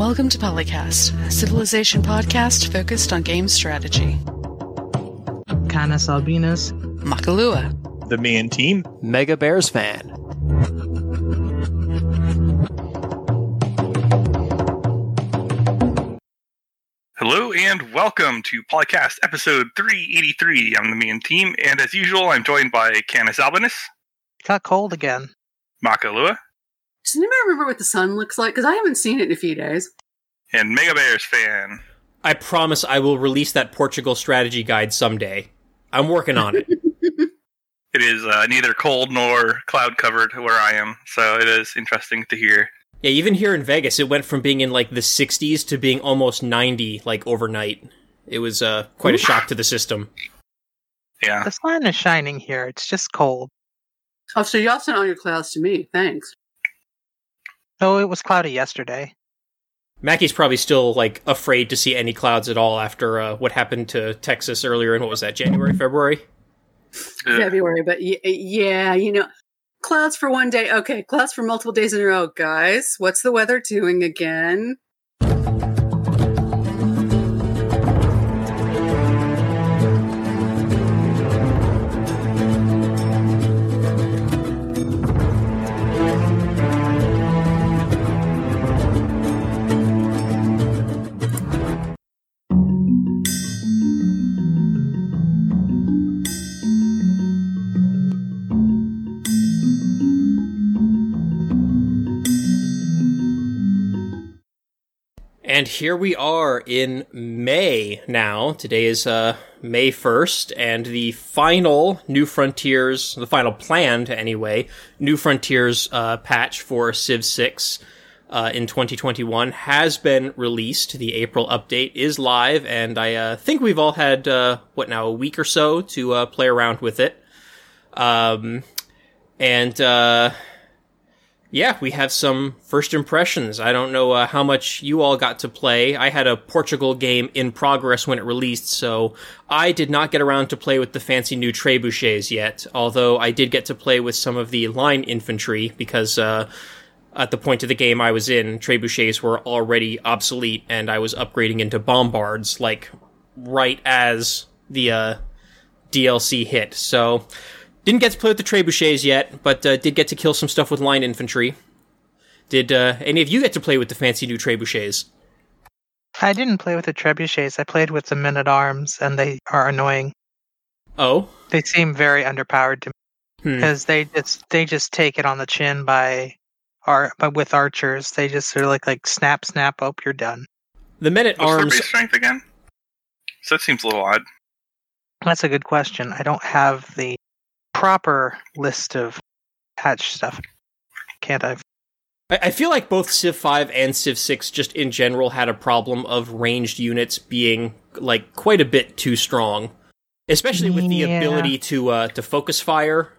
Welcome to Polycast, a civilization podcast focused on game strategy. Canis Albinus. Makalua. The main team. Mega Bears fan. Hello and welcome to Polycast episode 383. I'm the main team, and as usual, I'm joined by Canis Albinus, Got cold again. Makalua, Does anybody remember what the sun looks like? Because I haven't seen it in a few days. and Mega Bears fan. I promise I will release that Portugal strategy guide someday. I'm working on it. It is uh, neither cold nor cloud covered where I am, so it is interesting to hear. yeah, even here in Vegas, it went from being in like the 60s to being almost 90 like overnight. It was uh, quite a shock to the system. Yeah, The sun is shining here. It's just cold. Oh, so y'all sent all your clouds to me. Thanks. Oh, it was cloudy yesterday. Mackey's probably still like afraid to see any clouds at all after uh, what happened to Texas earlier in what was that, January, February? February, but y- yeah, you know, clouds for one day. Okay, clouds for multiple days in a row. Guys, what's the weather doing again? Here we are in May now. Today is uh, May 1st, and the final New Frontiers, the final planned anyway, New Frontiers uh, patch for Civ 6 uh, in 2021 has been released. The April update is live, and I uh, think we've all had, uh, what now, a week or so to uh, play around with it. Um, and, yeah, we have some first impressions. I don't know uh, how much you all got to play. I had a Portugal game in progress when it released, so I did not get around to play with the fancy new trebuchets yet, although I did get to play with some of the line infantry because uh, at the point of the game I was in, trebuchets were already obsolete and I was upgrading into bombards like right as the uh, DLC hit. So didn't get to play with the trebuchets yet, but uh, did get to kill some stuff with line infantry. Did uh, any of you get to play with the fancy new trebuchets? I didn't play with the trebuchets. I played with the men at arms, and they are annoying. Oh, They seem very underpowered to me hmm. because they just they just take it on the chin by, ar- but with archers they just sort of like like snap snap. Oh, you're done. the men at what's their arms. base strength again? So that seems a little odd. That's a good question. I don't have the proper list of patch stuff. Can't I? I feel like both Civ 5 and Civ 6 just in general had a problem of ranged units being like quite a bit too strong, especially with the Yeah. ability to uh, to focus fire.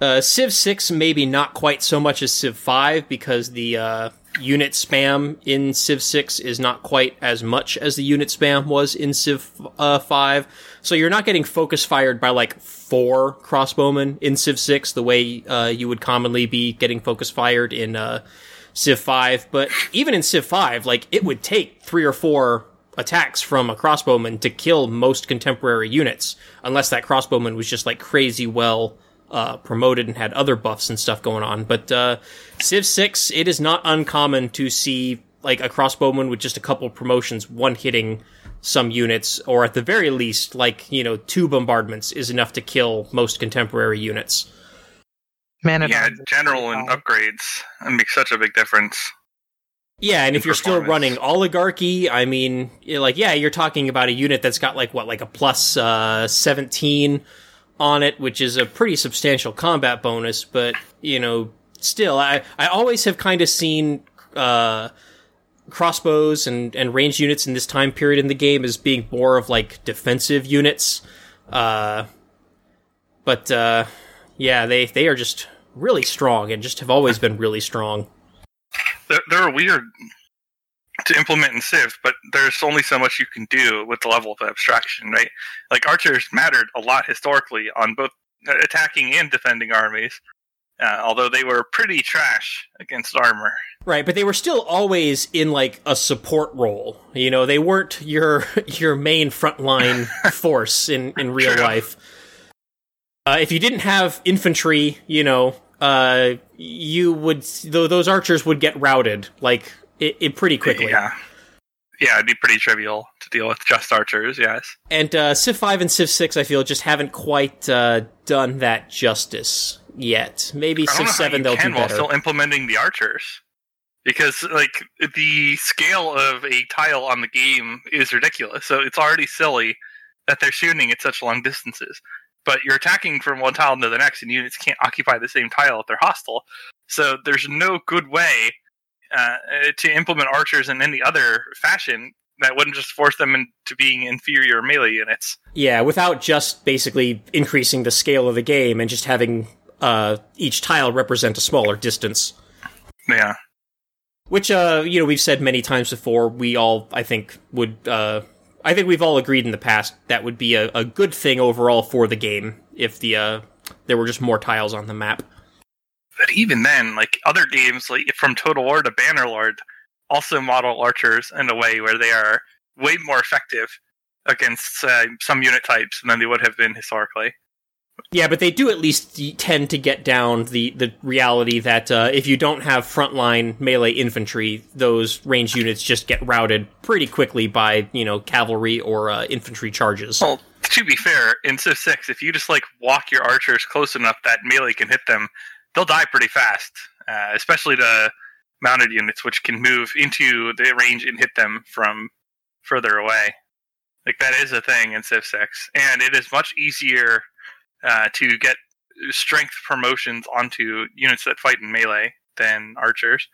Uh, Civ 6 maybe not quite so much as Civ 5 because the uh, unit spam in Civ 6 is not quite as much as the unit spam was in Civ uh, 5. So you're not getting focus fired by like four crossbowmen in Civ 6 the way uh, you would commonly be getting focus fired in uh, Civ 5. But even in Civ 5, like it would take three or four attacks from a crossbowman to kill most contemporary units, unless that crossbowman was just like crazy well uh, promoted and had other buffs and stuff going on. But uh, Civ 6, it is not uncommon to see like a crossbowman with just a couple promotions one hitting some units, or at the very least, like, you know, two bombardments is enough to kill most contemporary units. Man Yeah, general and upgrades and make such a big difference. Yeah, and if you're still running oligarchy, I mean, like, yeah, you're talking about a unit that's got like what, like a plus uh, 17 on it, which is a pretty substantial combat bonus. But you know, still, I I always have kind of seen uh, crossbows and and ranged units in this time period in the game as being more of like defensive units. Uh, but uh, yeah, they they are just really strong and just have always been really strong. They're, they're weird to implement in Civ, but there's only so much you can do with the level of abstraction, right? Like archers mattered a lot historically on both attacking and defending armies, uh, although they were pretty trash against armor. Right, but they were still always in like a support role. You know, they weren't your your main frontline force in in real True. life. Uh, if you didn't have infantry, you know, uh, you would though those archers would get routed like it, it pretty quickly. Yeah. Yeah, it'd be pretty trivial to deal with just archers, yes. And uh, Civ Five and Civ Six, I feel, just haven't quite uh, done that justice yet. Maybe Civ Seven they'll can do while better. still implementing the archers. Because like the scale of a tile on the game is ridiculous. So it's already silly that they're shooting at such long distances. But you're attacking from one tile to the next, and units can't occupy the same tile if they're hostile. So there's no good way uh, to implement archers in any other fashion that wouldn't just force them into being inferior melee units. Yeah, without just basically increasing the scale of the game and just having uh, each tile represent a smaller distance. Yeah. Which, uh, you know, we've said many times before. We all, I think, would. Uh, I think we've all agreed in the past that would be a, a good thing overall for the game if the uh, there were just more tiles on the map. But even then, like other games, like from Total War to Bannerlord, also model archers in a way where they are way more effective against uh, some unit types than they would have been historically. Yeah, but they do at least tend to get down the, the reality that uh, if you don't have frontline melee infantry, those range units just get routed pretty quickly by you know cavalry or uh, infantry charges. Well, to be fair, in Civ 6, if you just like walk your archers close enough that melee can hit them, they'll die pretty fast, uh, especially the mounted units, which can move into the range and hit them from further away. Like that is a thing in Civ 6, and it is much easier uh, to get strength promotions onto units that fight in melee than archers,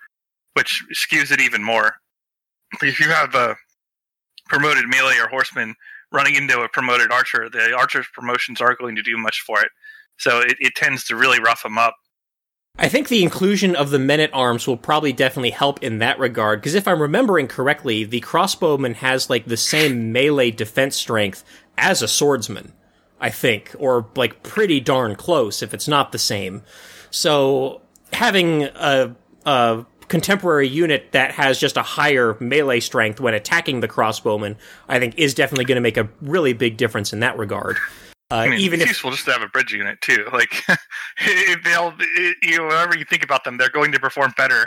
which skews it even more. If you have a promoted melee or horseman running into a promoted archer, the archer's promotions aren't going to do much for it. So it, it tends to really rough them up. I think the inclusion of the men at arms will probably definitely help in that regard, because if I'm remembering correctly, the crossbowman has like the same melee defense strength as a swordsman, I think, or like pretty darn close if it's not the same. So having a, a contemporary unit that has just a higher melee strength when attacking the crossbowman, I think is definitely going to make a really big difference in that regard. Uh, I mean, even it's if useful just to have a bridge unit too. Like, they'll, it, you know, whenever you think about them, they're going to perform better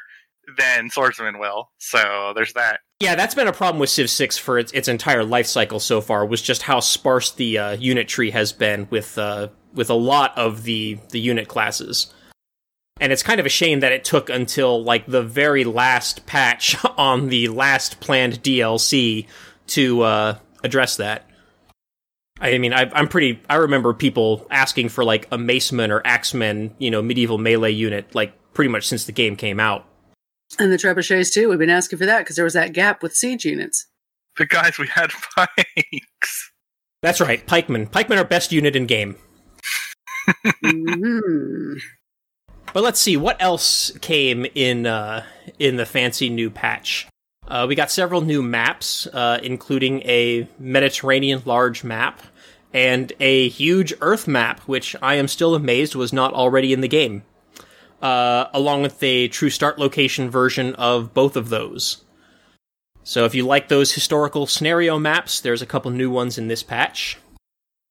than swordsmen will. So there's that. Yeah, that's been a problem with Civ 6 for its, its entire life cycle so far, was just how sparse the uh, unit tree has been with uh, with a lot of the, the unit classes. And it's kind of a shame that it took until like the very last patch on the last planned DLC to uh, address that. I mean, I, I'm pretty. I remember people asking for like a maceman or axeman, you know, medieval melee unit, like pretty much since the game came out. And the trebuchets too. We've been asking for that because there was that gap with siege units. But guys, we had pikes. That's right, pikemen. Pikemen are best unit in game. hmm But let's see what else came in uh, in the fancy new patch. Uh, we got several new maps, uh, including a Mediterranean large map and a huge Earth map, which I am still amazed was not already in the game. Uh, along with a true start location version of both of those. So if you like those historical scenario maps, there's a couple new ones in this patch.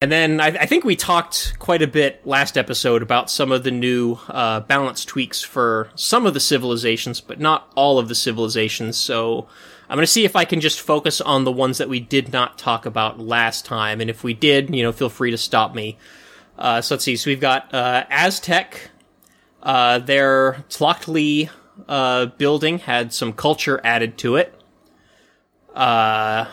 And then I, I think we talked quite a bit last episode about some of the new uh, balance tweaks for some of the civilizations, but not all of the civilizations. So I'm going to see if I can just focus on the ones that we did not talk about last time. And if we did, you know, feel free to stop me. Uh, so let's see. So we've got uh, Aztec. Uh, their Tlachtli uh, building had some culture added to it. Uh,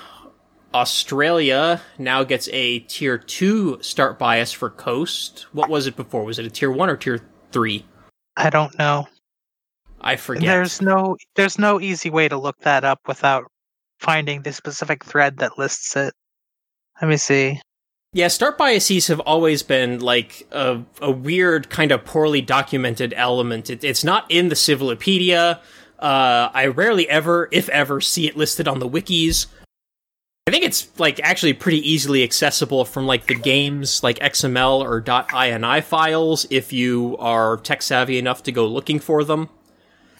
Australia now gets a tier 2 start bias for coast. What was it before? Was it a tier 1 or tier 3? I don't know. I forget. There's no there's no easy way to look that up without finding the specific thread that lists it. Let me see. Yeah, start biases have always been like a, a weird, kind of poorly documented element. It, it's not in the Civilopedia. Uh, I rarely ever, if ever, see it listed on the wikis. I think it's like actually pretty easily accessible from like the games like XML or .ini files if you are tech savvy enough to go looking for them.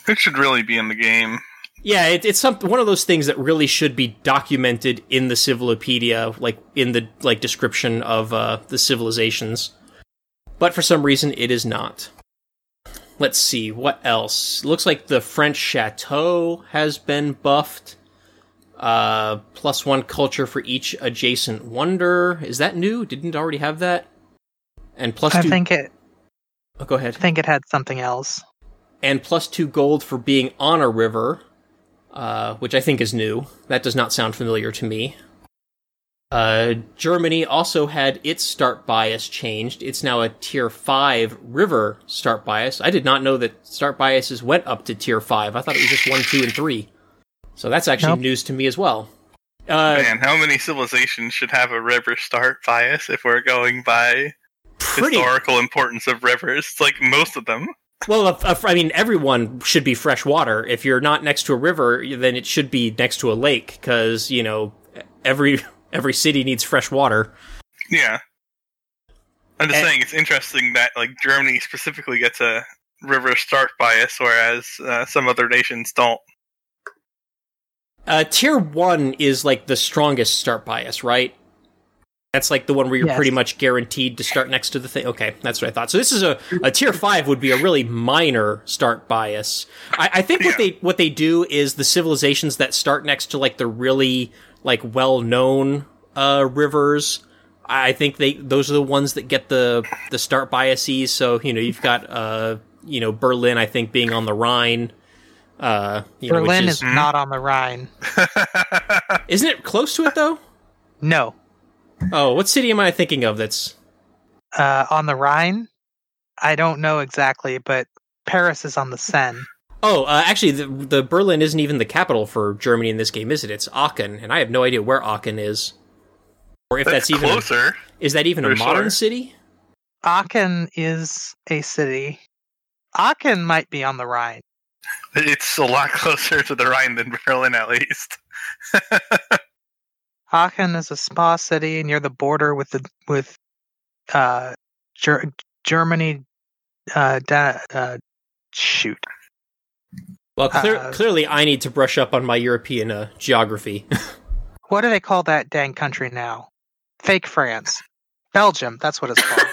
It should really be in the game. Yeah, it, it's some one of those things that really should be documented in the Civilopedia, like in the like description of uh, the civilizations. But for some reason, it is not. Let's see what else. Looks like the French chateau has been buffed. Uh, plus one culture for each adjacent wonder. Is that new? Didn't already have that? And plus I two. think it. oh, go ahead. I think it had something else. and plus two gold for being on a river, uh, which I think is new. That does not sound familiar to me. Uh, Germany also had its start bias changed. It's now a tier 5 river start bias. I did not know that start biases went up to tier 5. I thought it was just 1, 2, and 3. So that's actually Nope. news to me as well. Uh, Man, how many civilizations should have a river start bias if we're going by pretty historical importance of rivers? It's like most of them. Well, if, if- I mean, everyone should be freshwater. If you're not next to a river, then it should be next to a lake, because you know every every city needs fresh water. Yeah. I'm just And- saying it's interesting that like Germany specifically gets a river start bias, whereas uh, some other nations don't. Uh, tier one is like the strongest start bias, right? That's like the one where you're Yes. pretty much guaranteed to start next to the thing. Okay, that's what I thought. So this is a, a tier five would be a really minor start bias. I, I think what Yeah. they what they do is the civilizations that start next to like the really like well known uh, rivers. I think they those are the ones that get the the start biases. So you know you've got uh you know Berlin I think being on the Rhine. Uh, you know, Berlin is, is not on the Rhine. isn't it close to it though? No, Oh, what city am I thinking of that's uh, on the Rhine. I don't know exactly, but Paris is on the Seine. Oh, uh, actually the, the Berlin isn't even the capital for Germany in this game, is it? It's Aachen, and I have no idea where Aachen is. Or if that's, That's, even a- is that even a modern sure. city? Aachen is a city. Aachen might be on the Rhine. It's a lot closer to the Rhine than Berlin, at least. Aachen is a spa city near the border with the with uh, Ger- Germany. Uh, da- uh, shoot. Well, clear, Uh, clearly I need to brush up on my European uh, geography. What do they call that dang country now? Fake France. Belgium. That's what it's called.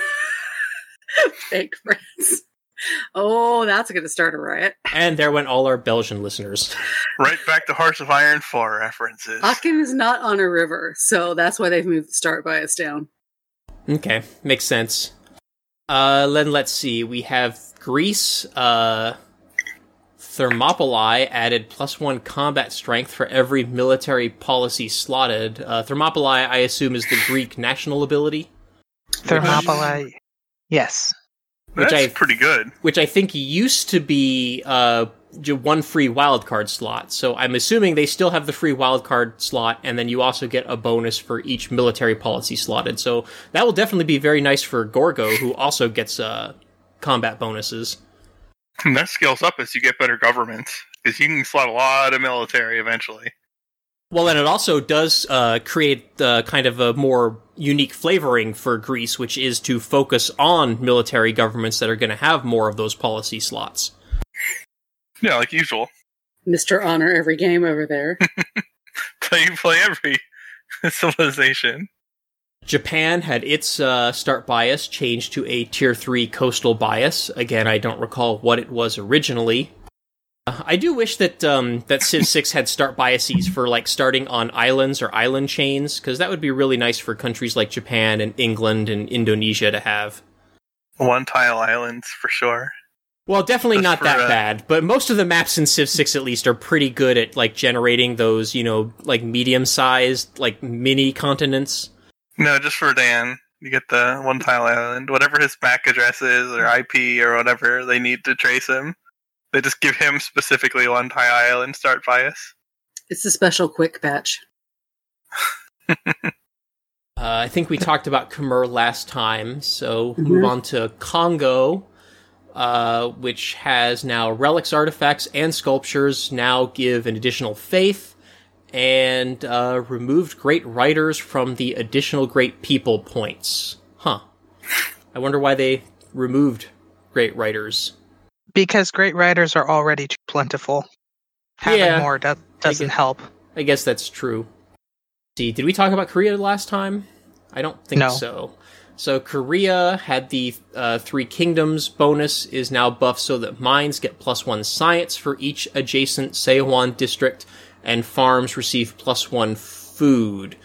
Fake friends. Oh, that's going to start a riot. and there went all our Belgian listeners. Right back to Hearts of Iron 4 references. Aachen is not on a river, so that's why they've moved the start bias down. Okay, makes sense. Uh, then let's see. We have Greece. Uh, Thermopylae added plus one combat strength for every military policy slotted. Uh, Thermopylae, I assume, is the Greek national ability, Thermopylae. Yes. That's which I- pretty good. which I think used to be uh, one free wildcard slot. So I'm assuming they still have the free wildcard slot, and then you also get a bonus for each military policy slotted. So that will definitely be very nice for Gorgo, who also gets uh, combat bonuses. And that scales up as you get better governments, because you can slot a lot of military eventually. Well, and it also does uh, create uh, kind of a more unique flavoring for Greece, which is to focus on military governments that are going to have more of those policy slots. Yeah, like usual. Mr. Honor every game over there. So you play every civilization. Japan had its uh, start bias changed to a tier 3 coastal bias. Again, I don't recall what it was originally. Uh, I do wish that um, that Civ 6 had start biases for like starting on islands or island chains, because that would be really nice for countries like Japan and England and Indonesia to have. One tile islands for sure. Well, definitely Just not for, that uh, bad, but most of the maps in Civ 6 at least are pretty good at like generating those, you know, like medium-sized like mini continents. No, just for Dan. You get the one tile island. Whatever his MAC address is or IP or whatever they need to trace him. They just give him specifically one tile island start bias. It's a special quick patch. Uh, I think we talked about Khmer last time, so move on to Congo, uh, which has now relics, artifacts, and sculptures now give an additional faith, and uh, removed great writers from the additional great people points. Huh. I wonder why they removed great writers. Because great writers are already too plentiful. Having Yeah, more do- doesn't get- help. I guess that's true. See, did we talk about Korea last time? I don't think No. so. So Korea had the uh, Three Kingdoms bonus is now buffed so that mines get plus one science for each adjacent Seowon district, and farms receive plus one food.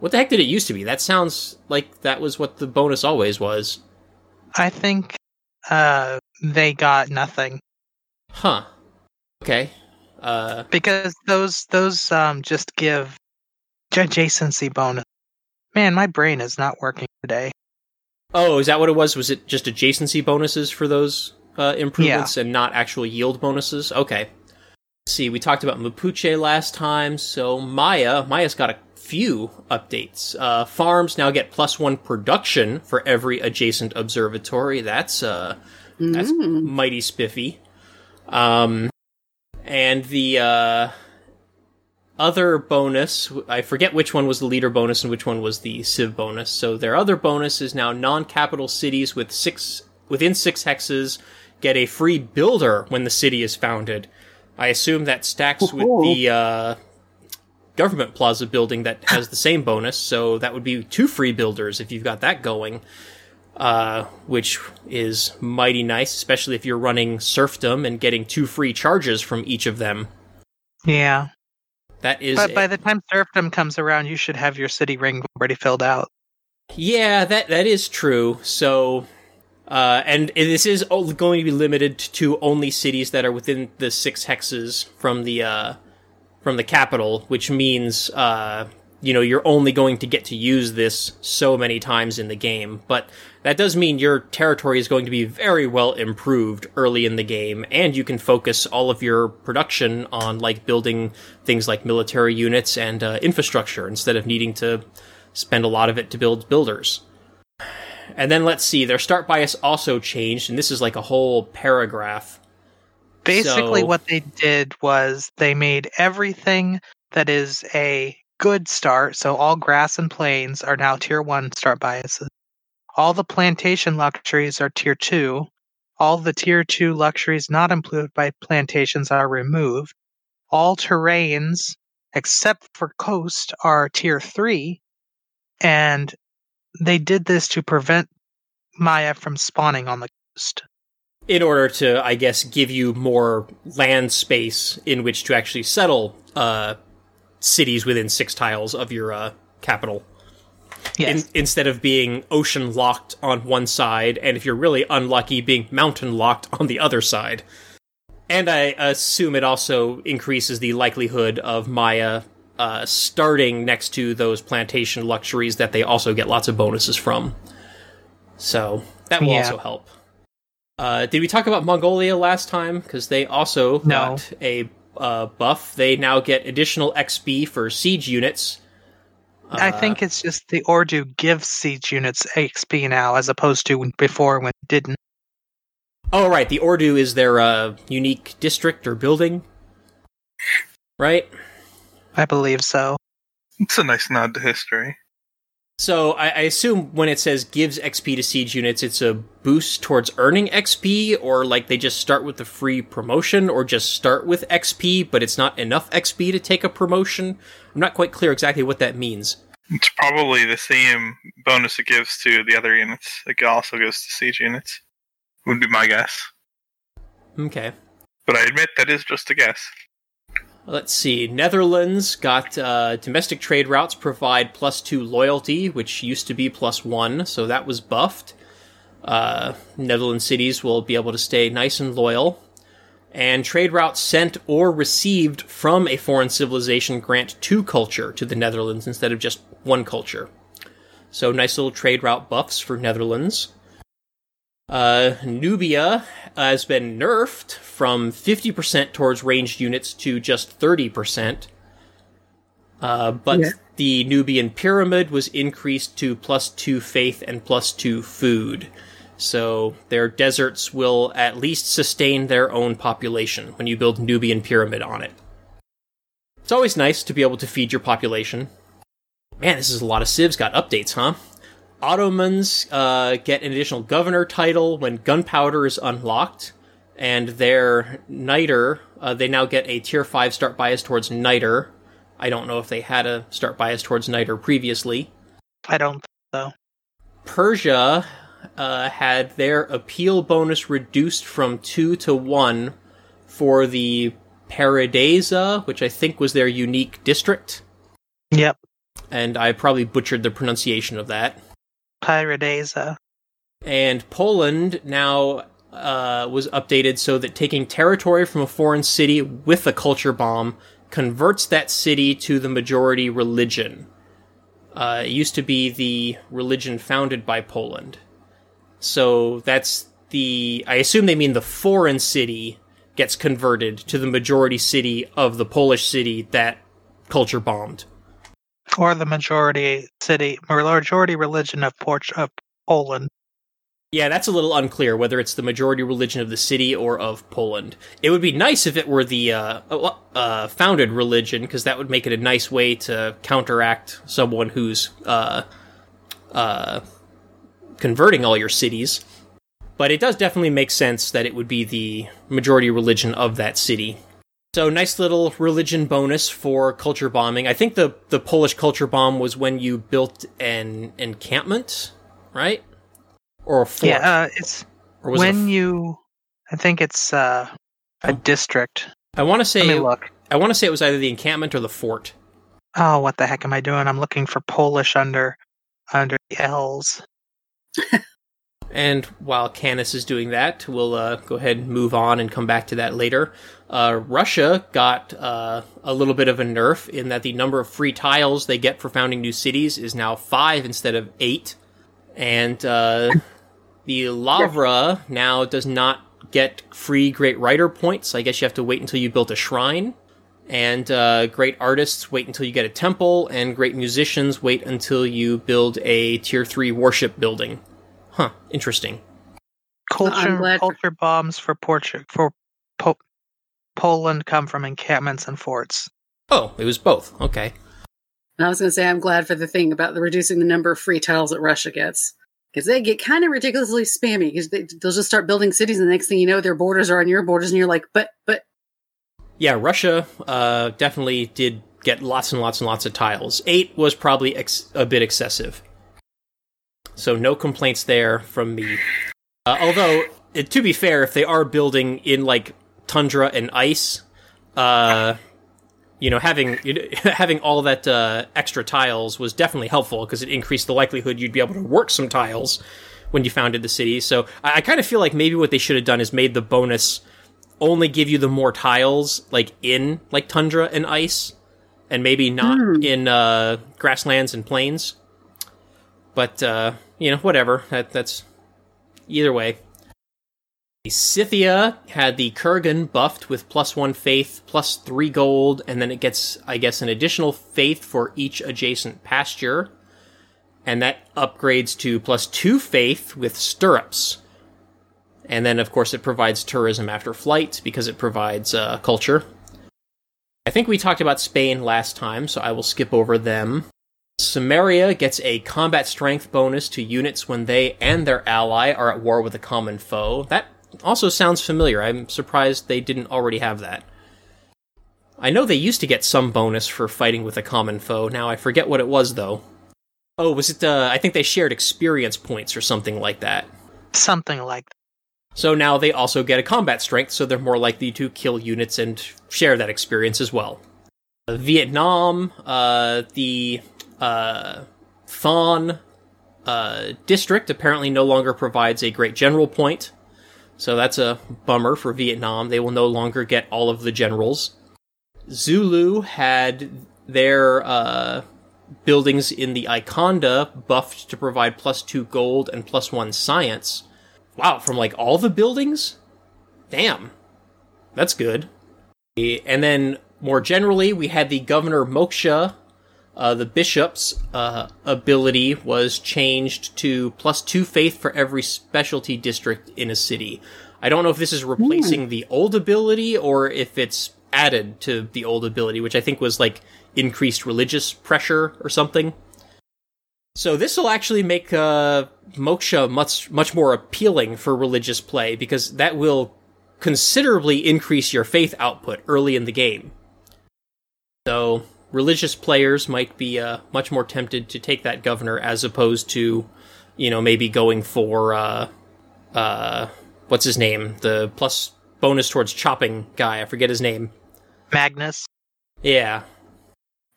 What the heck did it used to be? That sounds like that was what the bonus always was. I think uh, they got nothing Huh. Okay. Uh, because those those um, just give adjacency bonus. Man, my brain is not working today. Oh, is that what it was? Was it just adjacency bonuses for those uh, improvements and not actual yield bonuses? Okay. Let's see, we talked about Mapuche last time, so Maya, Maya's got a few updates. Uh, farms now get plus one production for every adjacent observatory. That's uh, that's mighty spiffy. Um, and the uh, other bonus, I forget which one was the leader bonus and which one was the civ bonus. So their other bonus is now non-capital cities with six within six hexes get a free builder when the city is founded. I assume that stacks with the uh, government plaza building that has the same bonus. So that would be two free builders if you've got that going. Uh, which is mighty nice, especially if you're running serfdom and getting two free charges from each of them. Yeah, That is but a- by the time serfdom comes around, you should have your city ring already filled out. Yeah, that that is true. So, uh, and this is going to be limited to only cities that are within the six hexes from the uh, from the capital, which means uh, you know you're only going to get to use this so many times in the game. But that does mean your territory is going to be very well improved early in the game, and you can focus all of your production on like building things like military units and uh, infrastructure instead of needing to spend a lot of it to build builders. And then let's see, their start bias also changed, and this is like a whole paragraph. Basically, So- what they did was they made everything that is a good start. So all grass and plains are now tier one start biases. All the plantation luxuries are tier two. All the tier two luxuries not improved by plantations are removed. All terrains, except for coast, are tier three. And they did this to prevent Maya from spawning on the coast. In order to, I guess, give you more land space in which to actually settle uh, cities within six tiles of your uh, capital. Yes. In, instead of being ocean locked on one side, and if you're really unlucky, being mountain locked on the other side. And I assume it also increases the likelihood of Maya uh, starting next to those plantation luxuries that they also get lots of bonuses from. So that will Yeah. also help. Uh, did we talk about Mongolia last time? Because they also No. got a uh, buff. They now get additional XP for siege units. I Uh, think it's just the Ordu gives siege units XP now, as opposed to before when it didn't. Oh, right. The Ordu is their uh, unique district or building, right? I believe so. It's a nice nod to history. So I, I assume when it says gives XP to siege units, it's a boost towards earning XP, or like they just start with the free promotion, or just start with XP, but it's not enough XP to take a promotion. I'm not quite clear exactly what that means. It's probably the same bonus it gives to the other units. It also goes to siege units. Would be my guess. Okay. But I admit that is just a guess. Let's see. Netherlands got uh, domestic trade routes provide plus two loyalty, which used to be plus one, so that was buffed. Uh, Netherlands cities will be able to stay nice and loyal. And trade routes sent or received from a foreign civilization grant two culture to the Netherlands instead of just one culture. So nice little trade route buffs for Netherlands. Uh, Nubia has been nerfed from 50% towards ranged units to just 30%. Uh, but Yeah. the Nubian pyramid was increased to plus two faith and plus two food. So their deserts will at least sustain their own population when you build Nubian pyramid on it. It's always nice to be able to feed your population. Man, this is a lot of civs got updates, huh? Ottomans uh, get an additional governor title when gunpowder is unlocked, and their niter, uh, they now get a tier 5 start bias towards niter. I don't know if they had a start bias towards niter previously. I don't think so. Persia uh, had their appeal bonus reduced from 2 to 1 for the Paradisa, which I think was their unique district. Yep. And I probably butchered the pronunciation of that. Pyridesa. And Poland now uh, was updated so that taking territory from a foreign city with a culture bomb converts that city to the majority religion. Uh, it used to be the religion founded by Poland. So that's the. I assume they mean the foreign city gets converted to the majority city of the Polish city that culture bombed. Or the majority city, majority religion of, Port- of Poland. Yeah, that's a little unclear whether it's the majority religion of the city or of Poland. It would be nice if it were the uh, uh, founded religion, because that would make it a nice way to counteract someone who's uh, uh, converting all your cities. But it does definitely make sense that it would be the majority religion of that city. So nice little religion bonus for culture bombing. I think the the Polish culture bomb was when you built an encampment, right? Or a fort. Yeah, uh, it's or was it when f- you. I think it's uh, a district. I want to say Let me look. I want to say it was either the encampment or the fort. Oh, what the heck am I doing? I'm looking for Polish under under the L's. And while Canis is doing that, we'll uh, go ahead and move on and come back to that later. Uh, Russia got uh, a little bit of a nerf in that the number of free tiles they get for founding new cities is now five instead of eight. And uh, the Lavra now does not get free Great Writer points. I guess you have to wait until you built a shrine. And uh, great artists wait until you get a temple, and great musicians wait until you build a tier 3 worship building. Huh, interesting. Culture glad culture bombs for Portu- for po- Poland come from encampments and forts. Oh, it was both. Okay. And I was going to say, I'm glad for the thing about the reducing the number of free tiles that Russia gets. Because they get kind of ridiculously spammy because they, they'll just start building cities, and the next thing you know, their borders are on your borders, and you're like, but, but, Yeah, Russia uh, definitely did get lots and lots and lots of tiles. Eight was probably ex- a bit excessive. So no complaints there from me. Uh, although, to be fair, if they are building in like tundra and ice, uh, you know, having you know, having all that uh, extra tiles was definitely helpful because it increased the likelihood you'd be able to work some tiles when you founded the city. So I, I kind of feel like maybe what they should have done is made the bonus only give you the more tiles like in like tundra and ice, and maybe not Hmm. in uh, grasslands and plains. But uh, you know, whatever. That that's either way. Scythia had the Kurgan buffed with plus one faith, plus three gold, and then it gets, I guess, an additional faith for each adjacent pasture. And that upgrades to plus two faith with stirrups. And then, of course, it provides tourism after flight because it provides uh, culture. I think we talked about Spain last time, so I will skip over them. Sumeria gets a combat strength bonus to units when they and their ally are at war with a common foe. That also sounds familiar. I'm surprised they didn't already have that. I know they used to get some bonus for fighting with a common foe. Now I forget what it was though. Oh, was it uh I think they shared experience points or something like that. Something like that. So now they also get a combat strength, so they're more likely to kill units and share that experience as well. Uh, Vietnam, uh, the uh, Thon uh, district apparently no longer provides a great general point, so that's a bummer for Vietnam. They will no longer get all of the generals. Zulu had their uh, buildings in the Ikanda buffed to provide plus two gold and plus one science. Wow, from like all the buildings? Damn. That's good. And then more generally, we had the Governor Moksha. Uh, the bishop's uh, ability was changed to plus two faith for every specialty district in a city. I don't know if this is replacing the old ability or if it's added to the old ability, which I think was like increased religious pressure or something. So this will actually make uh, Moksha much much more appealing for religious play because that will considerably increase your faith output early in the game. So religious players might be uh, much more tempted to take that governor as opposed to, you know, maybe going for uh, uh, what's his name, the plus bonus towards chopping guy. I forget his name. Magnus. Yeah.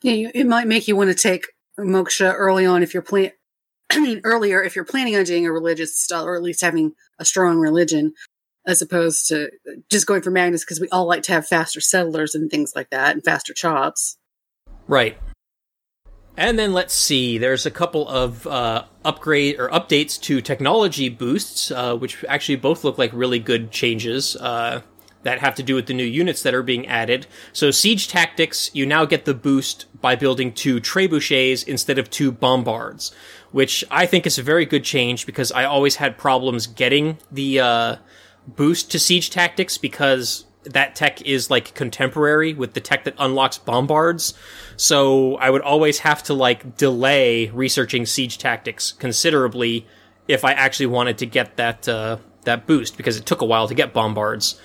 Yeah, you, it might make you want to take moksha early on if you're plan. I mean, earlier if you're planning on doing a religious style, or at least having a strong religion, as opposed to just going for Magnus because we all like to have faster settlers and things like that, and faster chops. Right. And then let's see, there's a couple of uh, upgrade or updates to technology boosts, uh, which actually both look like really good changes uh, that have to do with the new units that are being added. So, Siege Tactics, you now get the boost by building two trebuchets instead of two bombards, which I think is a very good change because I always had problems getting the uh, boost to Siege Tactics because that tech is like contemporary with the tech that unlocks bombards. So I would always have to like delay researching siege tactics considerably if I actually wanted to get that uh, that boost because it took a while to get bombards.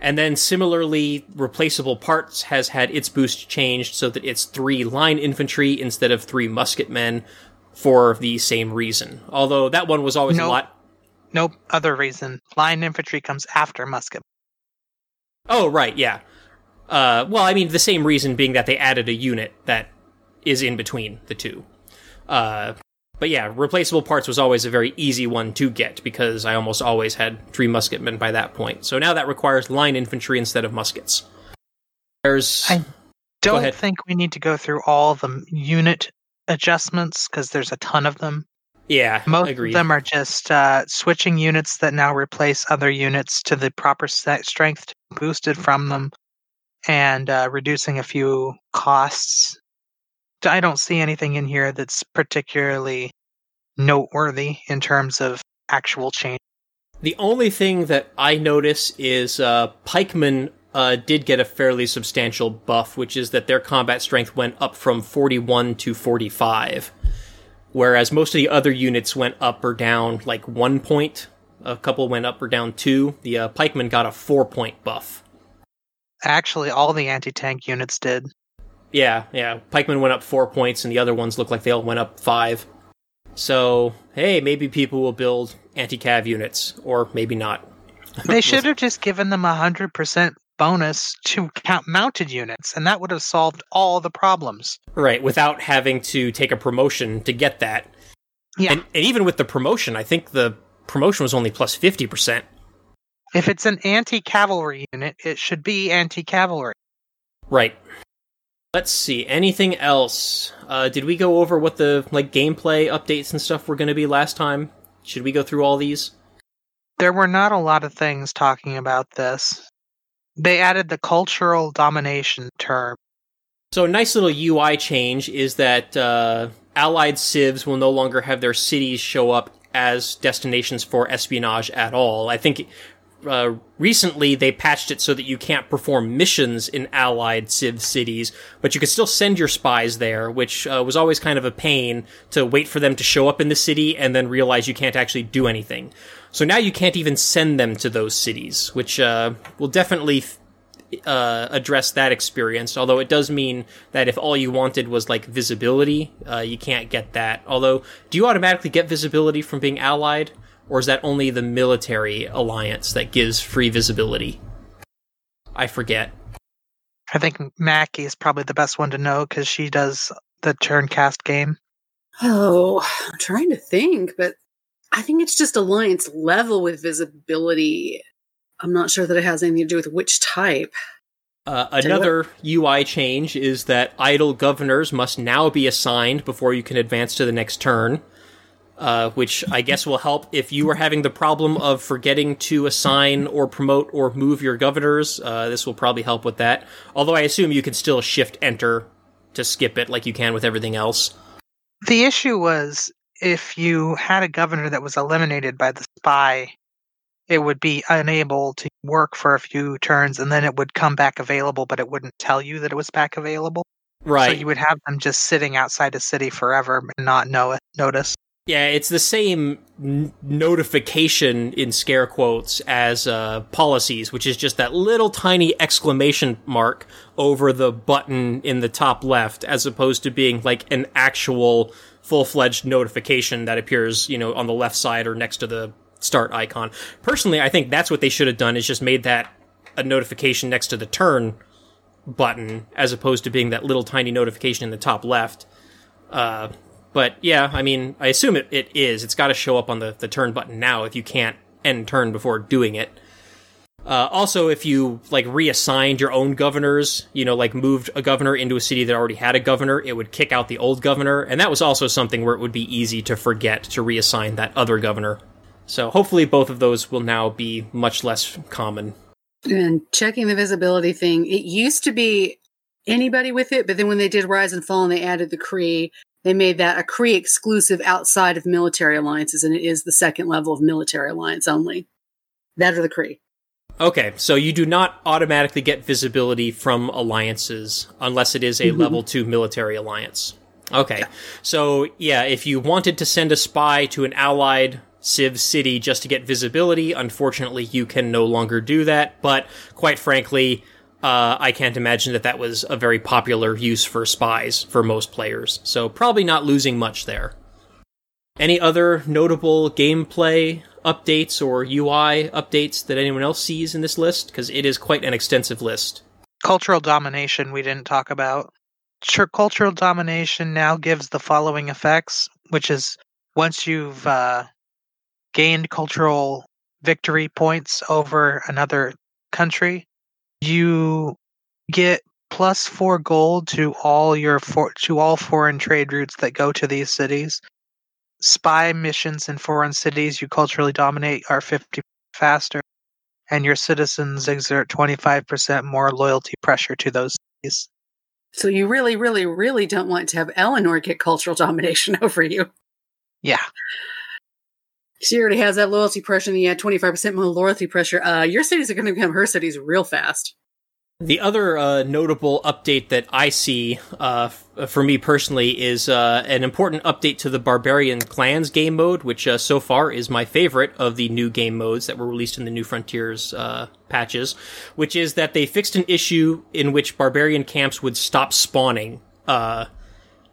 And then similarly, replaceable parts has had its boost changed so that it's three line infantry instead of three musketmen for the same reason. Although that one was always Nope. a lot. No other reason. Line infantry comes after musket. Oh, right, yeah. Uh, well, I mean, the same reason being that they added a unit that is in between the two. Uh, but yeah, replaceable parts was always a very easy one to get because I almost always had three musketmen by that point. So now that requires line infantry instead of muskets. There's I Don't think we need to go through all the unit adjustments because there's a ton of them. yeah, Most agreed. of them are just uh, switching units that now replace other units to the proper strength boosted from them, and uh, reducing a few costs. I don't see anything in here that's particularly noteworthy in terms of actual change. The only thing that I notice is uh, pikemen uh, did get a fairly substantial buff, which is that their combat strength went up from 41 to 45, whereas most of the other units went up or down like one point. A couple went up or down two. The uh, pikemen got a four point buff. Actually, all the anti-tank units did. Yeah, yeah. Pikemen went up four points, and the other ones look like they all went up five. So, hey, maybe people will build anti cav units, or maybe not. They should have just given them a hundred percent bonus to count mounted units, and that would have solved all the problems. Right, without having to take a promotion to get that. Yeah. And, and even with the promotion, I think the promotion was only plus 50%. If it's an anti-cavalry unit, it should be anti-cavalry. Right. Let's see. Anything else? Uh, did we go over what the like gameplay updates and stuff were going to be last time? Should we go through all these? There were not a lot of things talking about this. They added the cultural domination term. So, a nice little UI change is that uh, allied civs will no longer have their cities show up as destinations for espionage at all. I think uh, recently they patched it so that you can't perform missions in allied civ cities, but you could still send your spies there, which uh, was always kind of a pain to wait for them to show up in the city and then realize you can't actually do anything. So now you can't even send them to those cities, which uh, will definitely uh, address that experience. Although it does mean that if all you wanted was like visibility, uh, you can't get that. Although, do you automatically get visibility from being allied, or is that only the military alliance that gives free visibility? I forget. I think Mackie is probably the best one to know because she does the turn-cast game. Oh, I'm trying to think, but I think it's just alliance level with visibility. I'm not sure that it has anything to do with which type. Uh, another UI change is that idle governors must now be assigned before you can advance to the next turn. Uh, which I guess will help if you are having the problem of forgetting to assign or promote or move your governors. Uh, this will probably help with that. Although I assume you can still shift enter to skip it like you can with everything else. The issue was if you had a governor that was eliminated by the spy it would be unable to work for a few turns and then it would come back available, but it wouldn't tell you that it was back available. Right. So you would have them just sitting outside a city forever and not know it, notice. Yeah, it's the same n- notification in scare quotes as uh, policies, which is just that little tiny exclamation mark over the button in the top left, as opposed to being like an actual full fledged notification that appears, you know, on the left side or next to the start icon. Personally, I think that's what they should have done is just made that a notification next to the turn button as opposed to being that little tiny notification in the top left. Uh, but yeah, I mean, I assume it, it is. It's got to show up on the, the turn button now if you can't end turn before doing it. Uh, also, if you like reassigned your own governors, you know, like moved a governor into a city that already had a governor, it would kick out the old governor, and that was also something where it would be easy to forget to reassign that other governor. So hopefully, both of those will now be much less common. And checking the visibility thing, it used to be anybody with it, but then when they did Rise and Fall and they added the Kree, they made that a Kree exclusive outside of military alliances, and it is the second level of military alliance only. That are the Kree. Okay, so you do not automatically get visibility from alliances unless it is a Mhm. level 2 military alliance. Okay, so yeah, if you wanted to send a spy to an allied Civ city just to get visibility, unfortunately you can no longer do that, but quite frankly, uh, I can't imagine that that was a very popular use for spies for most players, so probably not losing much there. Any other notable gameplay updates or UI updates that anyone else sees in this list? Because it is quite an extensive list. Cultural domination we didn't talk about. Cultural domination now gives the following effects, which is once you've uh, gained cultural victory points over another country, you get plus four gold to all your for- to all foreign trade routes that go to these cities. Spy missions in foreign cities you culturally dominate are 50 faster, and your citizens exert 25% more loyalty pressure to those cities. So you really, really, really don't want to have Eleanor get cultural domination over you. Yeah. She already has that loyalty pressure, and you add 25% more loyalty pressure. Uh, your cities are going to become her cities real fast. The other uh, notable update that I see uh, f- for me personally is uh, an important update to the Barbarian Clans game mode, which uh, so far is my favorite of the new game modes that were released in the New Frontiers uh, patches, which is that they fixed an issue in which barbarian camps would stop spawning.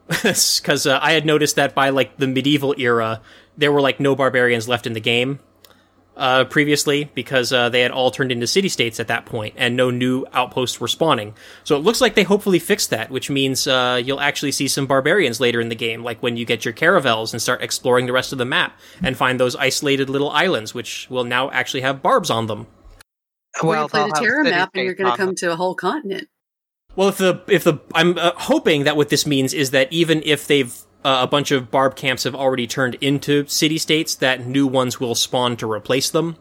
Because uh, I had noticed that by like the medieval era, there were like no barbarians left in the game uh, previously because uh, they had all turned into city states at that point and no new outposts were spawning. So it looks like they hopefully fixed that, which means uh, you'll actually see some barbarians later in the game, like when you get your caravels and start exploring the rest of the map and find those isolated little islands, which will now actually have barbs on them. Or you play the Terra map, and you're going to come to a whole continent. Well, if the if the I'm uh, hoping that what this means is that even if they've uh, a bunch of barb camps have already turned into city states, that new ones will spawn to replace them.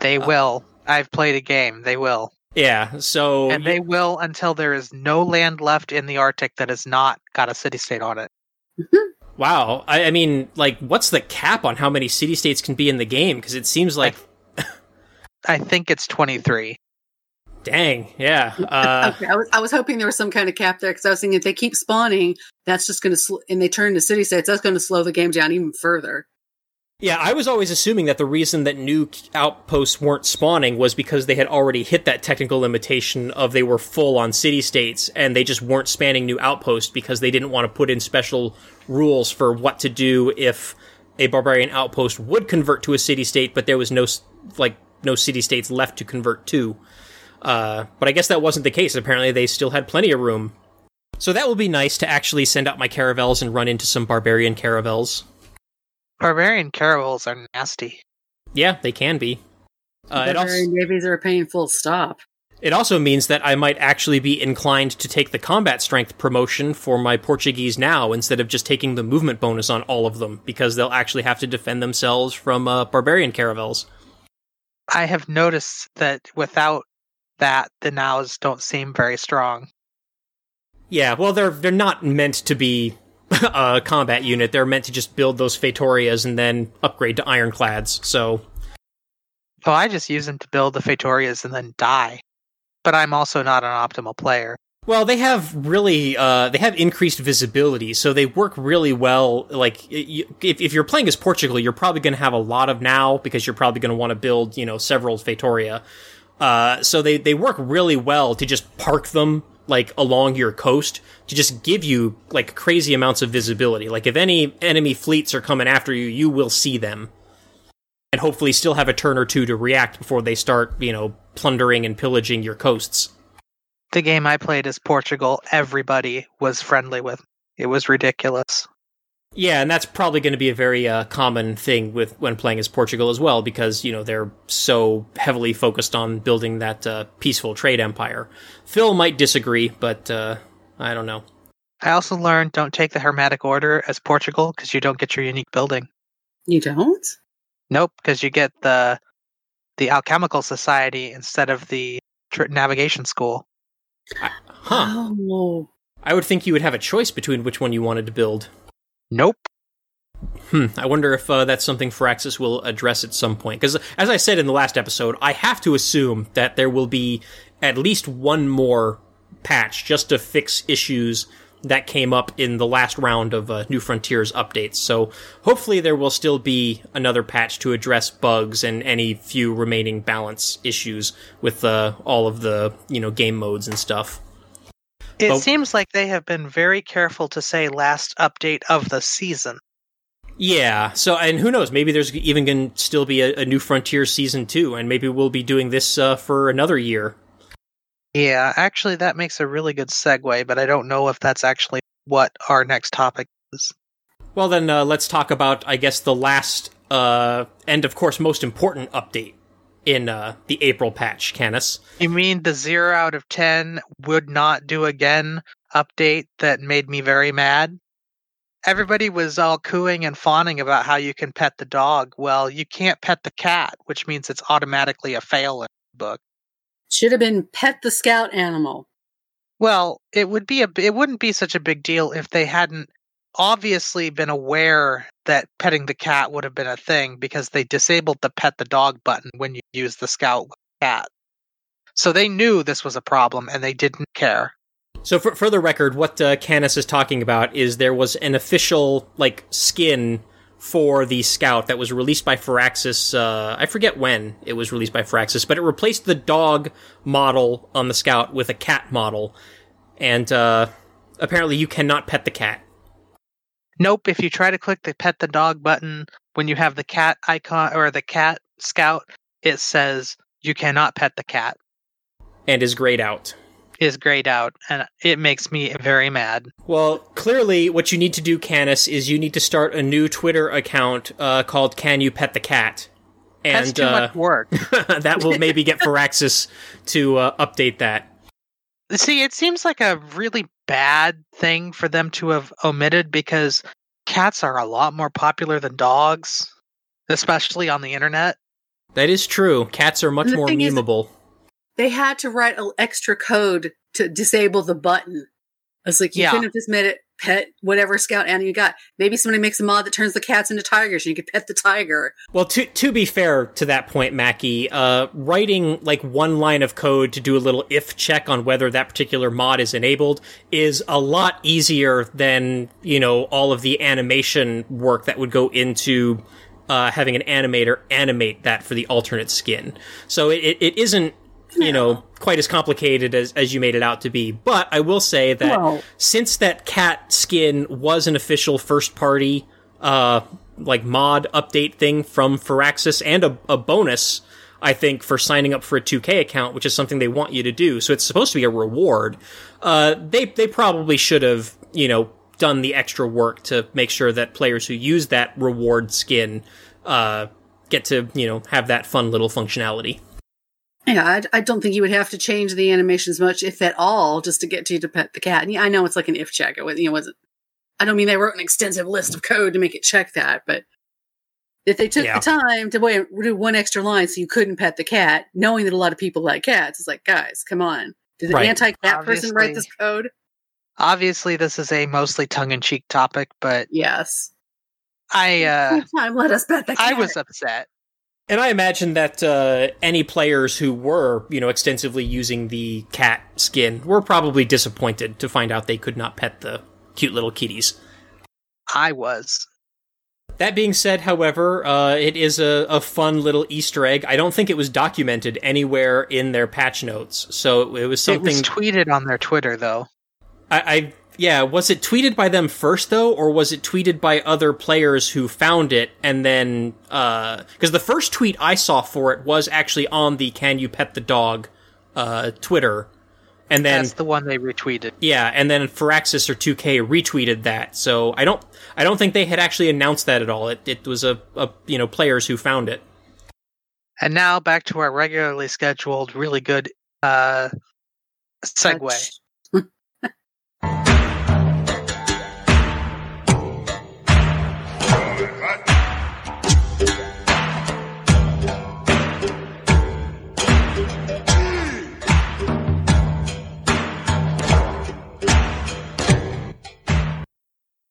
They will. I've played a game. They will. Yeah, so And they will until there is no land left in the Arctic that has not got a city state on it. Wow. I, I mean, like, what's the cap on how many city states can be in the game? Because it seems like, I think it's 23. Dang, yeah. Uh, okay, I was, I was hoping there was some kind of cap there because I was thinking if they keep spawning, that's just going to sl- and they turn to city states, that's going to slow the game down even further. yeah, I was always assuming that the reason that new outposts weren't spawning was because they had already hit that technical limitation of they were full on city states and they just weren't spanning new outposts because they didn't want to put in special rules for what to do if a barbarian outpost would convert to a city state, but there was no like no city states left to convert to. Uh, but I guess that wasn't the case. Apparently, they still had plenty of room. So that will be nice to actually send out my caravels and run into some barbarian caravels. Barbarian caravels are nasty. Yeah, they can be. Uh, it, also, Barbarian navies are a pain full stop. it also means that I might actually be inclined to take the combat strength promotion for my Portuguese now instead of just taking the movement bonus on all of them, because they'll actually have to defend themselves from uh, barbarian caravels. I have noticed that without that, the naus don't seem very strong. Yeah, well, they're they're not meant to be a combat unit. They're meant to just build those Feitorias and then upgrade to ironclads. So Oh, I just use them to build the Feitorias and then die. But I'm also not an optimal player. Well, they have really uh, they have increased visibility, so they work really well. Like if if you're playing as Portugal, you're probably going to have a lot of nau because you're probably going to want to build you know several Feitoria. Uh, so they they work really well to just park them like along your coast to just give you like crazy amounts of visibility. Like if any enemy fleets are coming after you, you will see them. And hopefully still have a turn or two to react before they start, you know, plundering and pillaging your coasts. The game I played as Portugal, everybody was friendly with. It was ridiculous. Yeah, and that's probably going to be a very uh, common thing with when playing as Portugal as well, because you know they're so heavily focused on building that uh, peaceful trade empire. Phil might disagree, but uh, I don't know. I also learned don't take the Hermetic Order as Portugal because you don't get your unique building. You don't? Nope, because you get the the Alchemical Society instead of the tr- Navigation School. Huh? Oh. I would think you would have a choice between which one you wanted to build. Nope. Hmm. I wonder if uh, that's something Firaxis will address at some point. Because, as I said in the last episode, I have to assume that there will be at least one more patch just to fix issues that came up in the last round of uh, New Frontiers updates. So hopefully there will still be another patch to address bugs and any few remaining balance issues with uh, all of the you know game modes and stuff. It But- seems like they have been very careful to say last update of the season. Yeah. So, and who knows? Maybe there's even going to still be a, a New Frontier season two, and maybe we'll be doing this uh, for another year. Yeah, actually, that makes a really good segue, but I don't know if that's actually what our next topic is. Well, then uh, let's talk about, I guess, the last uh, and, of course, most important update in uh, the April patch, Canis. You mean the zero out of ten would not do again update that made me very mad? Everybody was all cooing and fawning about how you can pet the dog. Well, you can't pet the cat, which means it's automatically a fail in the book. Should have been pet the scout animal. Well, it would be a it wouldn't be such a big deal if they hadn't obviously been aware that petting the cat would have been a thing because they disabled the pet the dog button when you use the scout cat. So they knew this was a problem and they didn't care. So, for, for the record, what uh, Canis is talking about is there was an official, like, skin for the Scout that was released by Firaxis. Uh, I forget when it was released by Firaxis, but it replaced the dog model on the Scout with a cat model. And uh, apparently, you cannot pet the cat. Nope, if you try to click the pet the dog button when you have the cat icon or the cat scout, it says you cannot pet the cat. And is grayed out. Is grayed out and it makes me very mad. Well, clearly, what you need to do, Canis, is you need to start a new Twitter account uh, called "Can You Pet the Cat," That's and too uh, much work. that will maybe get Firaxis to uh, update that. See, it seems like a really bad thing for them to have omitted because cats are a lot more popular than dogs, especially on the internet. That is true. Cats are much more memeable. They had to write an extra code to disable the button. I was like, you Yeah. couldn't have just made it pet whatever scout animal you got. Maybe somebody makes a mod that turns the cats into tigers and you could pet the tiger. Well, to to be fair to that point, Mackie, uh, writing like one line of code to do a little if check on whether that particular mod is enabled is a lot easier than you know all of the animation work that would go into uh, having an animator animate that for the alternate skin. So it, it, it isn't you know quite as complicated as, as you made it out to be. But I will say that since that cat skin was an official first party uh like mod update thing from Firaxis and a, a bonus I think for signing up for a 2K account, which is something they want you to do. So it's supposed to be a reward. Uh they they probably should have, you know, done the extra work to make sure that players who use that reward skin uh get to, you know, have that fun little functionality. Yeah, I, I don't think you would have to change the animations much, if at all, just to get you to pet the cat. And yeah, I know it's like an if check. It was, you know, wasn't. I don't mean they wrote an extensive list of code to make it check that, but if they took Yeah. the time to wait, do one extra line so you couldn't pet the cat, knowing that a lot of people like cats, it's like, guys, come on. Did the Right. anti-cat person write this code? Obviously, this is a mostly tongue-in-cheek topic, but Yes. I uh, Time, let us pet the cat. I was upset. And I imagine that uh, any players who were, you know, extensively using the cat skin were probably disappointed to find out they could not pet the cute little kitties. I was. That being said, however, uh, it is a, a fun little Easter egg. I don't think it was documented anywhere in their patch notes, so it was something. It was tweeted on their Twitter, though. I, I yeah, was it tweeted by them first though, or was it tweeted by other players who found it and then because uh, the first tweet I saw for it was actually on the "Can you pet the dog" uh, Twitter, and then That's the one they retweeted. yeah, and then Firaxis or 2K retweeted that. So I don't I don't think they had actually announced that at all. It it was a, a you know players who found it. And now back to our regularly scheduled, really good uh, segue. Touch.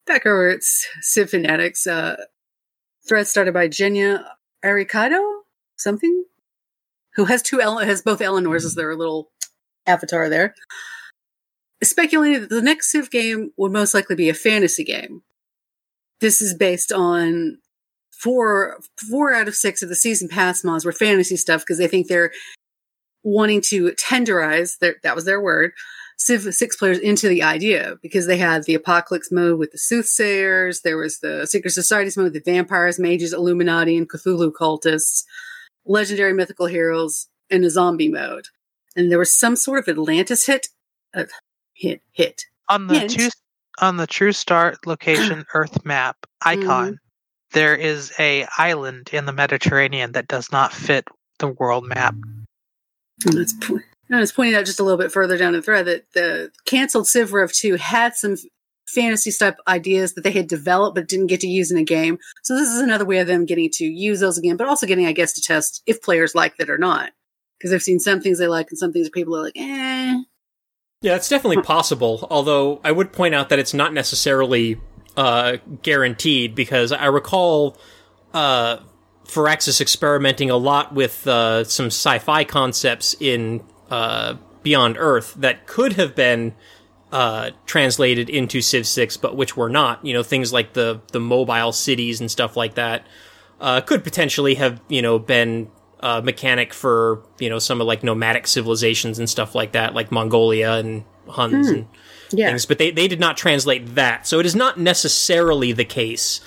Back over at Fanatics, uh, thread started by Jenya Arikado, something, who has two Ele- has both Eleanors as their little avatar there. speculated that the next Civ game would most likely be a fantasy game. This is based on four four out of six of the season pass mods were fantasy stuff because they think they're wanting to tenderize their that was their word Civ 6 players into the idea because they had the apocalypse mode with the soothsayers, there was the secret societies mode with the vampires, mages, Illuminati, and Cthulhu cultists, legendary mythical heroes, and a zombie mode. And there was some sort of Atlantis hit, uh, hit, hit. On the Hint. two, on the True Start location Earth map icon, there is a island in the Mediterranean that does not fit the world map. It's, po- and it's pointing out just a little bit further down the thread that the canceled Civ Rev 2 had some fantasy type ideas that they had developed but didn't get to use in a game. So this is another way of them getting to use those again, but also getting, I guess, to test if players like that or not. Because I've seen some things they like and some things people are like, eh. Yeah, it's definitely possible. Although I would point out that it's not necessarily uh, guaranteed because I recall uh, Firaxis experimenting a lot with uh, some sci-fi concepts in uh, Beyond Earth that could have been uh, translated into Civ 6, but which were not. You know, things like the the mobile cities and stuff like that uh, could potentially have you know been uh, mechanic for you know some of like nomadic civilizations and stuff like that, like Mongolia and Huns and Yeah. things. But they they did not translate that, so it is not necessarily the case.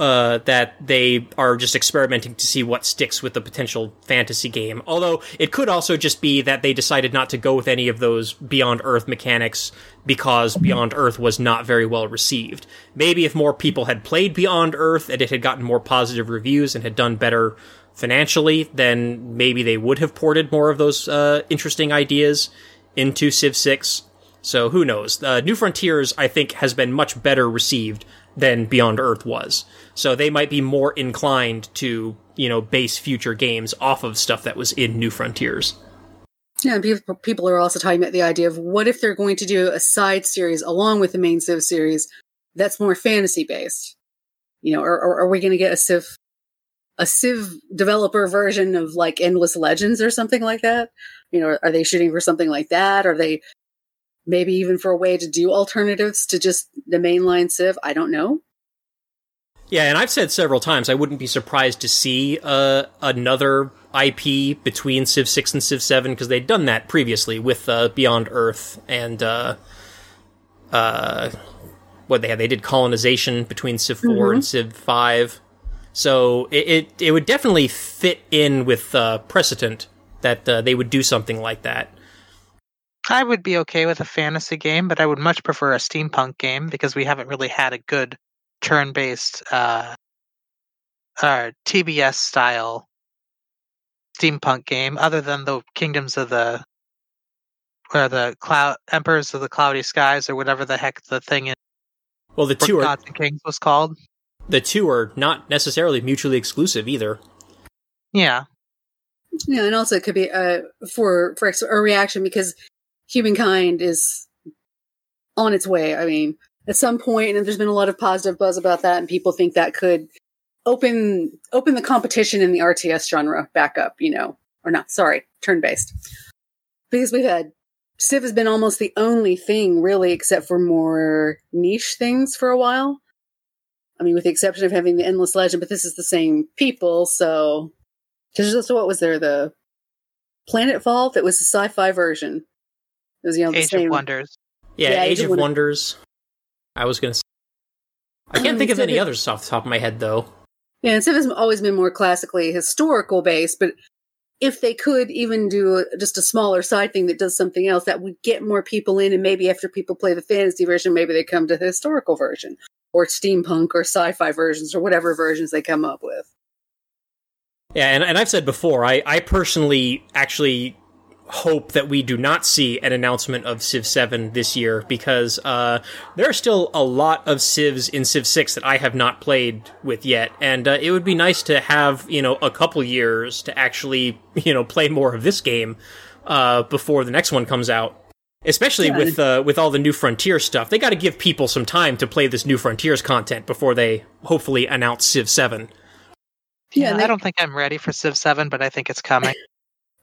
Uh, that they are just experimenting to see what sticks with the potential fantasy game. Although it could also just be that they decided not to go with any of those Beyond Earth mechanics because Beyond Earth was not very well received. Maybe if more people had played Beyond Earth and it had gotten more positive reviews and had done better financially, then maybe they would have ported more of those uh, interesting ideas into Civ 6. So who knows? Uh, New Frontiers, I think, has been much better received than Beyond Earth was. So they might be more inclined to, you know, base future games off of stuff that was in New Frontiers. Yeah, people are also talking about the idea of what if they're going to do a side series along with the main Civ series that's more fantasy based? You know, or, or are we going to get a Civ, a Civ developer version of like Endless Legends or something like that? You know, are they shooting for something like that? Are they maybe even for a way to do alternatives to just the mainline Civ? I don't know. Yeah, and I've said several times I wouldn't be surprised to see uh, another IP between Civ 6 and Civ 7 because they'd done that previously with uh, Beyond Earth and uh, uh, what they had. They did colonization between Civ 4 and Civ 5. So it, it it would definitely fit in with uh, precedent that uh, they would do something like that. I would be okay with a fantasy game, but I would much prefer a steampunk game because we haven't really had a good turn-based uh, uh, TBS style steampunk game, other than the Kingdoms of the or the Cloud Emperors of the Cloudy Skies or whatever the heck the thing in Well, the two are Gods and Kings was called. the two are not necessarily mutually exclusive either. Yeah, Yeah, and also it could be uh, for for a reaction because humankind is on its way. I mean, at some point, and there's been a lot of positive buzz about that, and people think that could open open the competition in the RTS genre back up, you know, or not, sorry, turn based. Because we've had Civ has been almost the only thing really, except for more niche things for a while. I mean, with the exception of having the Endless Legend, but this is the same people, so. So what was there? The Planetfall that was the sci-fi version. It was you know the Age same. of Wonders. Yeah, Yeah, Age Age of of Wonder- Wonders. I was gonna. Say. I can't Um, think of any the- others off the top of my head though. Yeah, and Civ has always been more classically historical based, but if they could even do a, just a smaller side thing that does something else, that would get more people in, and maybe after people play the fantasy version, maybe they come to the historical version or steampunk or sci-fi versions or whatever versions they come up with. Yeah, and, and I've said before, I, I personally actually hope that we do not see an announcement of Civ 7 this year because uh, there are still a lot of Civs in Civ 6 that I have not played with yet, and uh, it would be nice to have, you know, a couple years to actually, you know, play more of this game uh, before the next one comes out. Especially Yeah. with uh, with all the new Frontier stuff, they got to give people some time to play this new Frontiers content before they hopefully announce Civ 7. Yeah, Yeah, they- I don't think I'm ready for Civ 7, but I think it's coming.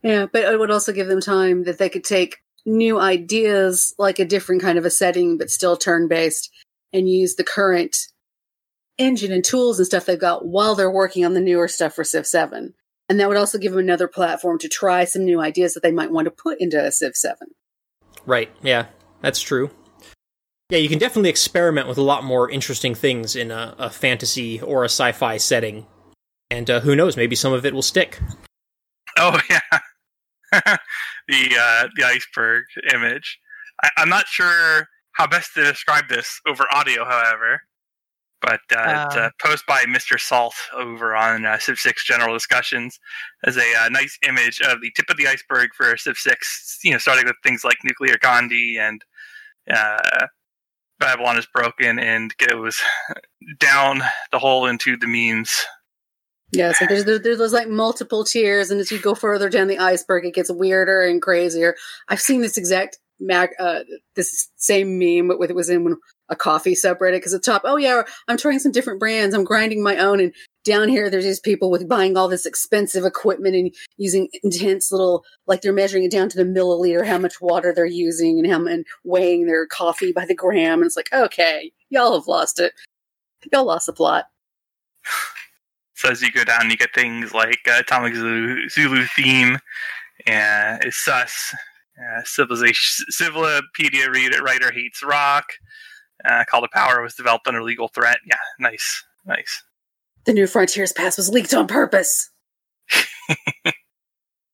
Yeah, but it would also give them time that they could take new ideas, like a different kind of a setting, but still turn based, and use the current engine and tools and stuff they've got while they're working on the newer stuff for Civ 7. And that would also give them another platform to try some new ideas that they might want to put into a Civ 7. Right. Yeah, that's true. Yeah, you can definitely experiment with a lot more interesting things in a, a fantasy or a sci-fi setting, and uh, who knows, maybe some of it will stick. Oh yeah, the uh, the iceberg image. I, I'm not sure how best to describe this over audio, however, but uh, it's a Um. post by Mr. Salt over on uh, Civ Six General Discussions as a uh, nice image of the tip of the iceberg for Civ Six. You know, starting with things like nuclear Gandhi and uh, Babylon is broken, and goes down the hole into the memes. Yeah, so there's, there, there's like multiple tiers, and as you go further down the iceberg, it gets weirder and crazier. I've seen this exact mag, uh, this same meme, but with it was in a coffee subreddit because at the top, oh yeah, I'm trying some different brands. I'm grinding my own, and down here there's these people with buying all this expensive equipment and using intense little, like they're measuring it down to the milliliter, how much water they're using, and how and weighing their coffee by the gram. And it's like, okay, y'all have lost it. Y'all lost the plot. So as you go down, you get things like uh, Atomic Zulu, Zulu theme, and is sus. Uh, civilization, Civilopedia reader, writer hates rock. Uh, Call to Power was developed under legal threat. Yeah, nice, nice. The New Frontiers Pass was leaked on purpose.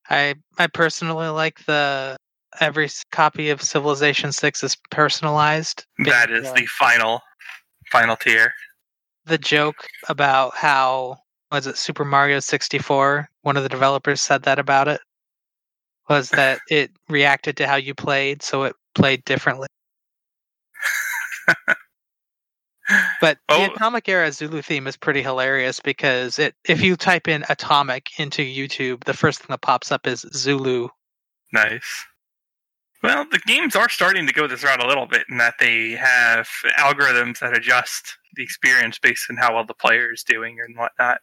I I personally like the every copy of Civilization 6 is personalized. That is the- the final, final tier. the joke about how was it Super Mario 64? One of the developers said that about it was that it reacted to how you played, so it played differently. But Oh. the Atomic Era Zulu theme is pretty hilarious because it if you type in Atomic into YouTube, the first thing that pops up is Zulu. Nice. Well, the games are starting to go this route a little bit in that they have algorithms that adjust the experience based on how well the player is doing and whatnot.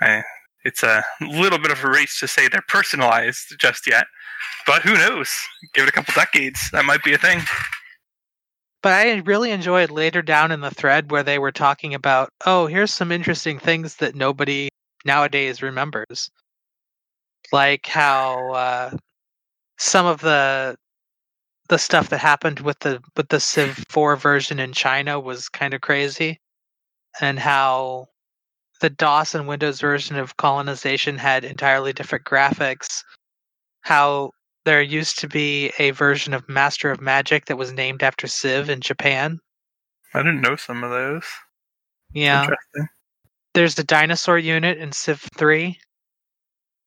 I, it's a little bit of a race to say they're personalized just yet, but who knows? Give it a couple decades, that might be a thing. But I really enjoyed later down in the thread where they were talking about, oh, here's some interesting things that nobody nowadays remembers. Like how uh, some of the the stuff that happened with the with the Civ 4 version in China was kind of crazy. And how the DOS and Windows version of colonization had entirely different graphics. How there used to be a version of Master of Magic that was named after Civ in Japan. I didn't know some of those. Yeah. Interesting. There's the dinosaur unit in Civ 3.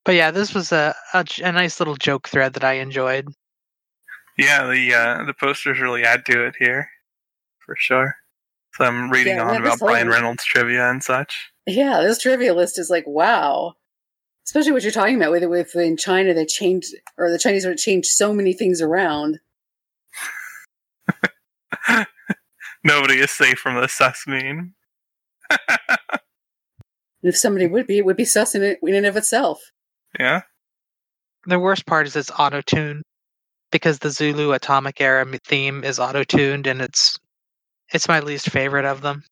But yeah, this was a a nice little joke thread that I enjoyed. Yeah, the uh, the posters really add to it here, for sure. So I'm reading Yeah, on about Brian Reynolds trivia and such. Yeah, this trivia list is like wow. Especially what you're talking about with with in China they changed or the Chinese would change so many things around. Nobody is safe from the sus meme. And if somebody would be, it would be sus in, it, in and of itself. Yeah. The worst part is it's auto tuned because the Zulu Atomic Era theme is auto tuned, and it's it's my least favorite of them.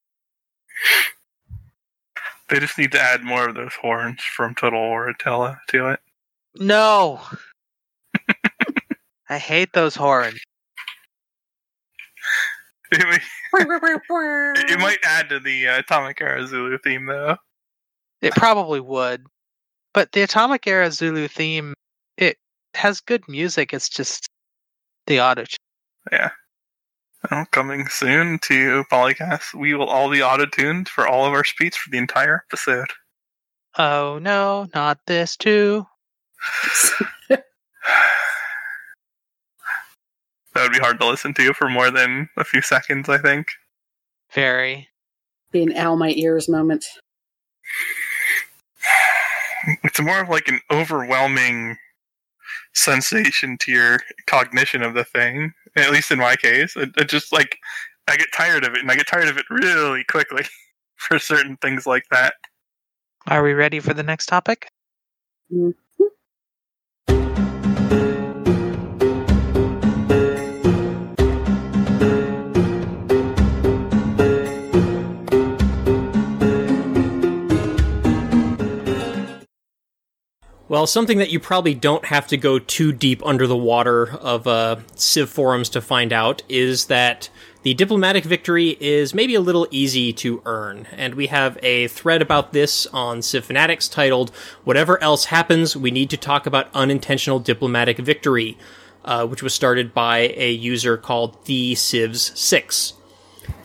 They just need to add more of those horns from Total War Attila to it. No, I hate those horns. It might, it might add to the uh, Atomic Era Zulu theme, though. It probably would, but the Atomic Era Zulu theme it has good music. It's just the auto. Yeah. Well, coming soon to Polycast, we will all be auto tuned for all of our speech for the entire episode. Oh no, not this too. That would be hard to listen to for more than a few seconds, I think. Very. Be an ow my ears moment. It's more of like an overwhelming sensation to your cognition of the thing. At least in my case, it, it just like I get tired of it, and I get tired of it really quickly for certain things like that. Are we ready for the next topic? Mhm. Well, something that you probably don't have to go too deep under the water of uh, Civ forums to find out is that the diplomatic victory is maybe a little easy to earn. And we have a thread about this on Civ Fanatics titled, Whatever Else Happens, We Need to Talk About Unintentional Diplomatic Victory, uh, which was started by a user called The Civs 6.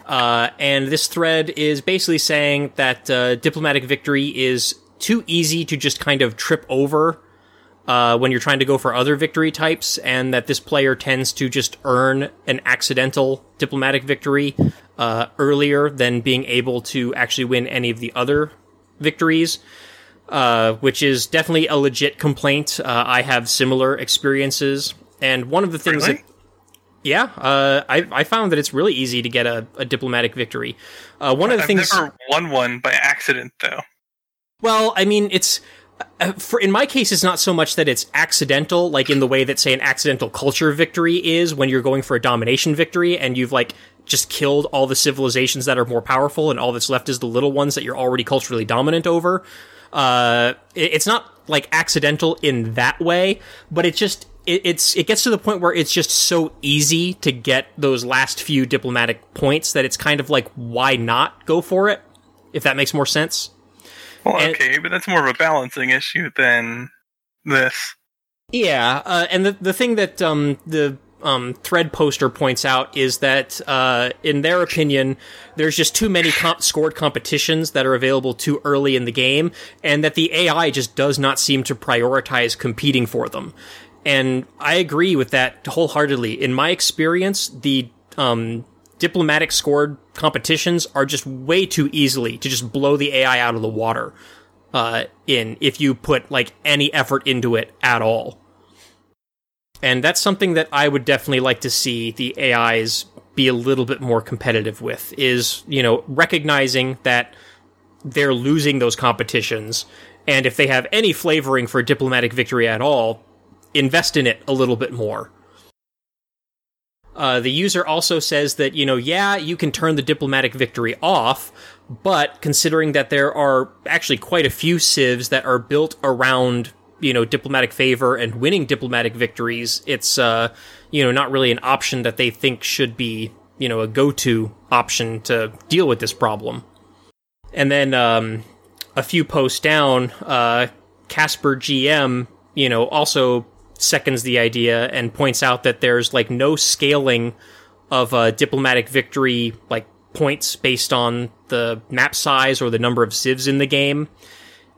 Uh, and this thread is basically saying that uh, diplomatic victory is too easy to just kind of trip over uh, when you're trying to go for other victory types, and that this player tends to just earn an accidental diplomatic victory uh, earlier than being able to actually win any of the other victories. Uh, which is definitely a legit complaint. Uh, I have similar experiences, and one of the things Really? that yeah, uh, I, I found that it's really easy to get a, a diplomatic victory. Uh, one of the I've things, never won one by accident, though. Well, I mean, it's uh, for in my case, it's not so much that it's accidental, like in the way that say an accidental culture victory is when you're going for a domination victory and you've like just killed all the civilizations that are more powerful and all that's left is the little ones that you're already culturally dominant over. Uh, it- it's not like accidental in that way, but it just it, it's it gets to the point where it's just so easy to get those last few diplomatic points that it's kind of like why not go for it if that makes more sense. Well, And- okay, but that's more of a balancing issue than this. Yeah, uh, and the the thing that um, the um, thread poster points out is that, uh, in their opinion, there's just too many comp- scored competitions that are available too early in the game, and that the AI just does not seem to prioritize competing for them. And I agree with that wholeheartedly. In my experience, the um, diplomatic scored competitions are just way too easily to just blow the AI out of the water uh, in if you put like any effort into it at all. And that's something that I would definitely like to see the AIs be a little bit more competitive with is, you know, recognizing that they're losing those competitions and if they have any flavoring for diplomatic victory at all, invest in it a little bit more. Uh, the user also says that, you know, yeah, you can turn the diplomatic victory off, but considering that there are actually quite a few civs that are built around, you know, diplomatic favor and winning diplomatic victories, it's, uh, you know, not really an option that they think should be, you know, a go-to option to deal with this problem. And then, um, a few posts down, uh, Casper GM, you know, also seconds the idea and points out that there's like no scaling of uh, diplomatic victory like points based on the map size or the number of civs in the game,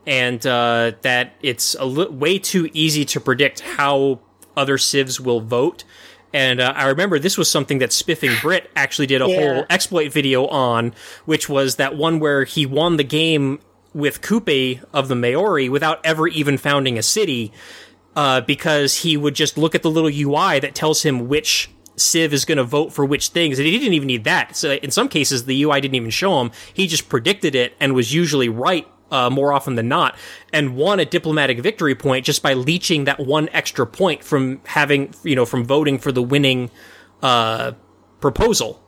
and uh, that it's a li- way too easy to predict how other civs will vote. And uh, I remember this was something that Spiffing Brit actually did a Yeah. whole exploit video on, which was that one where he won the game with Kupe of the Maori without ever even founding a city, uh, because he would just look at the little UI that tells him which Civ is going to vote for which things, and he didn't even need that. So in some cases, the UI didn't even show him; he just predicted it and was usually right uh, more often than not, and won a diplomatic victory point just by leeching that one extra point from having, you know, from voting for the winning uh, proposal.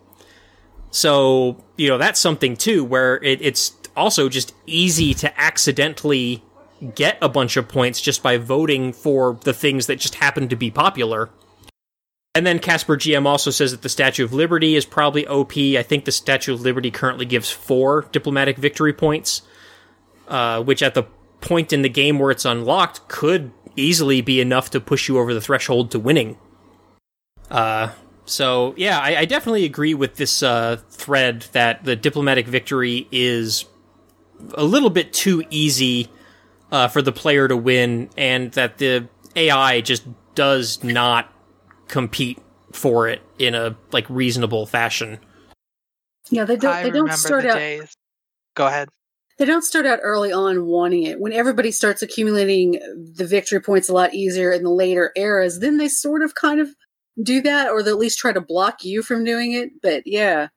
So, you know, that's something too, where it, it's also just easy to accidentally get a bunch of points just by voting for the things that just happen to be popular. And then Casper GM also says that the Statue of Liberty is probably OP. I think the Statue of Liberty currently gives four diplomatic victory points, uh, which at the point in the game where it's unlocked could easily be enough to push you over the threshold to winning. Uh, so yeah, I, I definitely agree with this uh, thread that the diplomatic victory is a little bit too easy uh, for the player to win, and that the AI just does not compete for it in a like reasonable fashion. Yeah, they don't. I they don't remember start the out. days. Go ahead. They don't start out early on wanting it. When everybody starts accumulating the victory points a lot easier in the later eras, then they sort of kind of do that, or they at least try to block you from doing it. But yeah.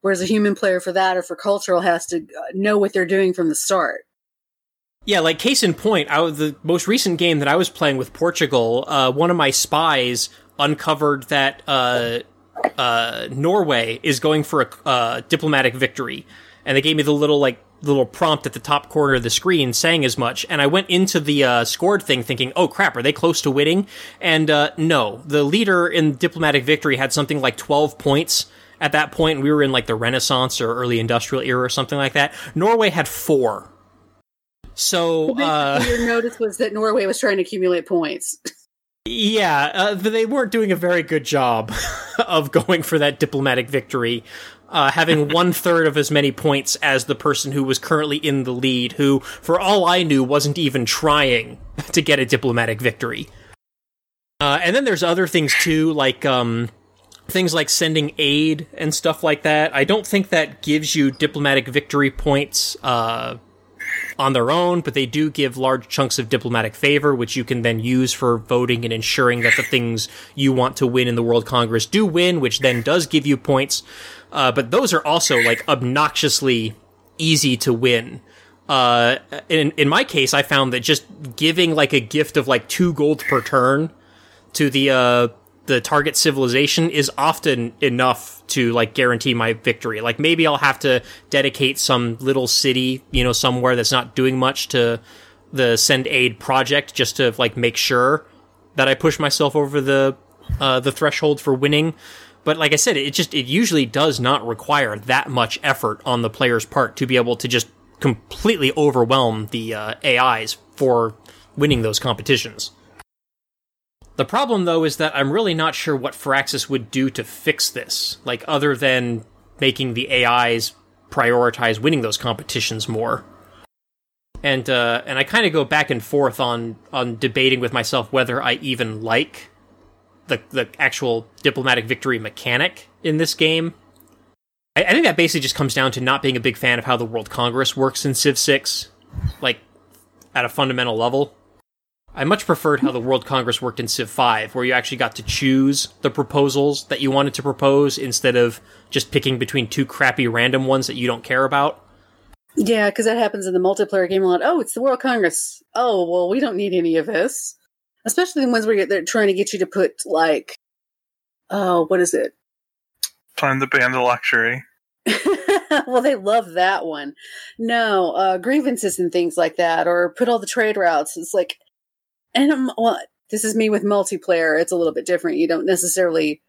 Whereas a human player for that or for cultural has to uh, know what they're doing from the start. Yeah, like case in point, I, the most recent game that I was playing with Portugal, uh, one of my spies uncovered that uh, uh, Norway is going for a uh, diplomatic victory, and they gave me the little like little prompt at the top corner of the screen saying as much. And I went into the uh, scored thing thinking, "Oh crap, are they close to winning?" And uh, no, the leader in diplomatic victory had something like twelve points. At that point, we were in like the Renaissance or early industrial era or something like that. Norway had four. So, uh, your notice was that Norway was trying to accumulate points. Yeah, uh, they weren't doing a very good job of going for that diplomatic victory, uh, having one third of as many points as the person who was currently in the lead, who, for all I knew, wasn't even trying to get a diplomatic victory. Uh, and then there's other things too, like um, things like sending aid and stuff like that. I don't think that gives you diplomatic victory points uh, on their own, but they do give large chunks of diplomatic favor, which you can then use for voting and ensuring that the things you want to win in the World Congress do win, which then does give you points. Uh, but those are also like obnoxiously easy to win. Uh, in in my case, I found that just giving like a gift of like two gold per turn to the uh, the target civilization is often enough to like guarantee my victory. Like maybe I'll have to dedicate some little city, you know, somewhere that's not doing much to the send aid project just to like make sure that I push myself over the uh, the threshold for winning. But like I said, it just it usually does not require that much effort on the player's part to be able to just completely overwhelm the uh, AIs for winning those competitions. The problem, though, is that I'm really not sure what Firaxis would do to fix this, like, other than making the AIs prioritize winning those competitions more. And uh, and I kind of go back and forth on on debating with myself whether I even like the the actual diplomatic victory mechanic in this game. I, I think that basically just comes down to not being a big fan of how the World Congress works in Civ Six, like at a fundamental level. I much preferred how the World Congress worked in Civ 5, where you actually got to choose the proposals that you wanted to propose instead of just picking between two crappy random ones that you don't care about. Yeah, because that happens in the multiplayer game a lot. Oh, it's the World Congress. Oh, well, we don't need any of this. Especially the ones where they're trying to get you to put, like, oh, what is it? Time to ban the luxury. well, they love that one. No, uh, grievances and things like that, or put all the trade routes. It's like, and I'm, well, this is me with multiplayer. It's a little bit different. You don't necessarily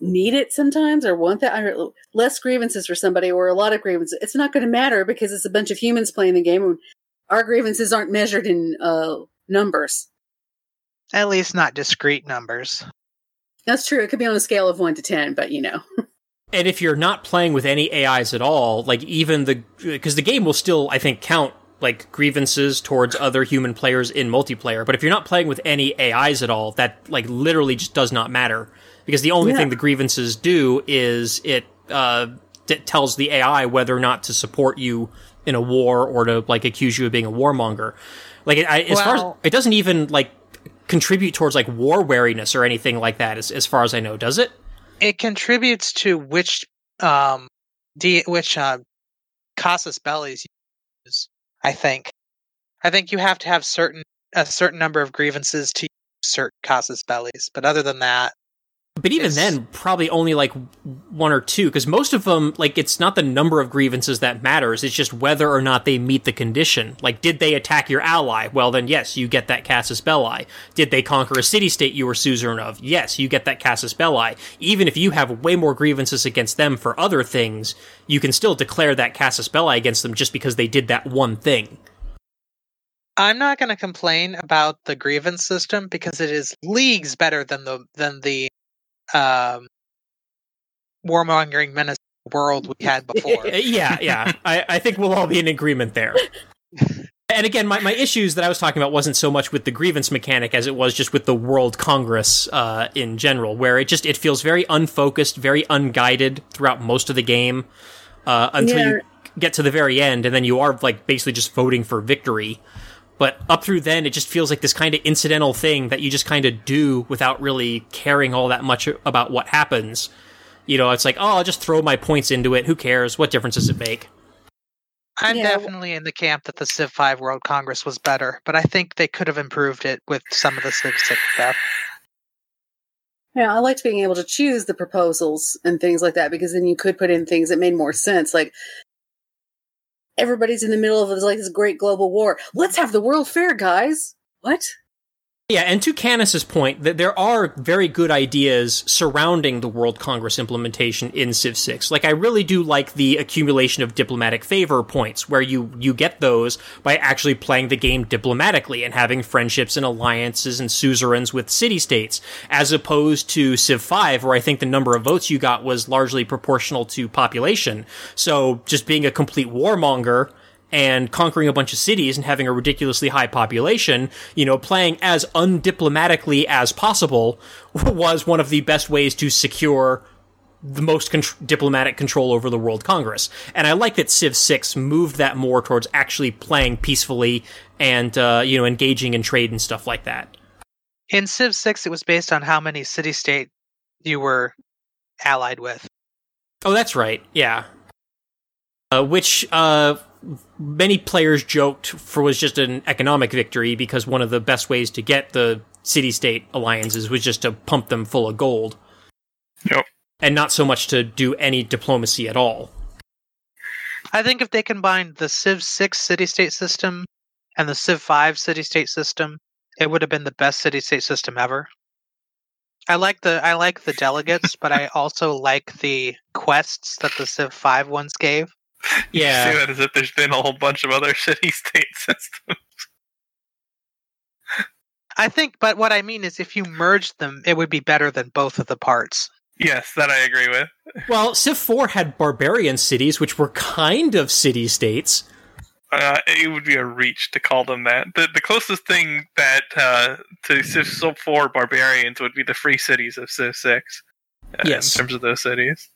need it sometimes or want that. I, less grievances for somebody or a lot of grievances. It's not going to matter because it's a bunch of humans playing the game. And our grievances aren't measured in uh, numbers. At least not discrete numbers. That's true. It could be on a scale of one to 10, but you know. And if you're not playing with any AIs at all, like even the, because the game will still, I think, count like grievances towards other human players in multiplayer. But if you're not playing with any AIs at all, that like literally just does not matter because the only Yeah. thing the grievances do is it uh, t- tells the AI whether or not to support you in a war or to like accuse you of being a warmonger. Like it, I, as far as it doesn't even like contribute towards like war wariness or anything like that. As, as far as I know, does it? It contributes to which um D which uh Casus Belli's. I think. I think you have to have certain a certain number of grievances to certain casus bellis, but other than that, But even It's- then, probably only like one or two, because most of them, like, it's not the number of grievances that matters. It's just whether or not they meet the condition. Like, did they attack your ally? Well, then yes, you get that casus belli. Did they conquer a city state you were suzerain of? Yes, you get that casus belli. Even if you have way more grievances against them for other things, you can still declare that casus belli against them just because they did that one thing. I'm not going to complain about the grievance system because it is leagues better than the than the um, warmongering menace world we had before. Yeah, yeah. I, I think we'll all be in agreement there. And again, my, my issues that I was talking about wasn't so much with the grievance mechanic as it was just with the World Congress uh, in general, where it just it feels very unfocused, very unguided throughout most of the game uh, until you get to the very end, and then you are like basically just voting for victory. But up through then, it just feels like this kind of incidental thing that you just kind of do without really caring all that much about what happens. You know, it's like, oh, I'll just throw my points into it. Who cares? What difference does it make? I'm Yeah. definitely in the camp that the Civ 5 World Congress was better, but I think they could have improved it with some of the Civ 6 stuff. Yeah, I liked being able to choose the proposals and things like that because then you could put in things that made more sense. Like everybody's in the middle of this, like this great global war. Let's have the World Fair, guys. What? Yeah, and to Canis's point, that there are very good ideas surrounding the World Congress implementation in Civ 6. Like, I really do like the accumulation of diplomatic favor points, where you, you get those by actually playing the game diplomatically and having friendships and alliances and suzerains with city states, as opposed to Civ 5, where I think the number of votes you got was largely proportional to population. So, just being a complete warmonger, and conquering a bunch of cities and having a ridiculously high population, you know, playing as undiplomatically as possible was one of the best ways to secure the most con- diplomatic control over the World Congress. And I like that Civ 6 moved that more towards actually playing peacefully and, uh, you know, engaging in trade and stuff like that. In Civ 6, it was based on how many city state you were allied with. Oh, that's right. Yeah. Uh, which uh, many players joked for was just an economic victory because one of the best ways to get the city-state alliances was just to pump them full of gold, Yep. and not so much to do any diplomacy at all. I think if they combined the Civ 6 city state system and the Civ 5 city state system, it would have been the best city state system ever. I like the I like the delegates, but I also like the quests that the Civ 5 ones gave. You Yeah. say that as if there's been a whole bunch of other city-state systems. I think but what I mean is if you merged them, it would be better than both of the parts. yes, that I agree with. Well, Civ 4 had barbarian cities, which were kind of city-states. Uh, it would be a reach to call them that. The the closest thing that uh, to Civ 4 barbarians would be the free cities of Civ 6. uh, Yes. In terms of those cities.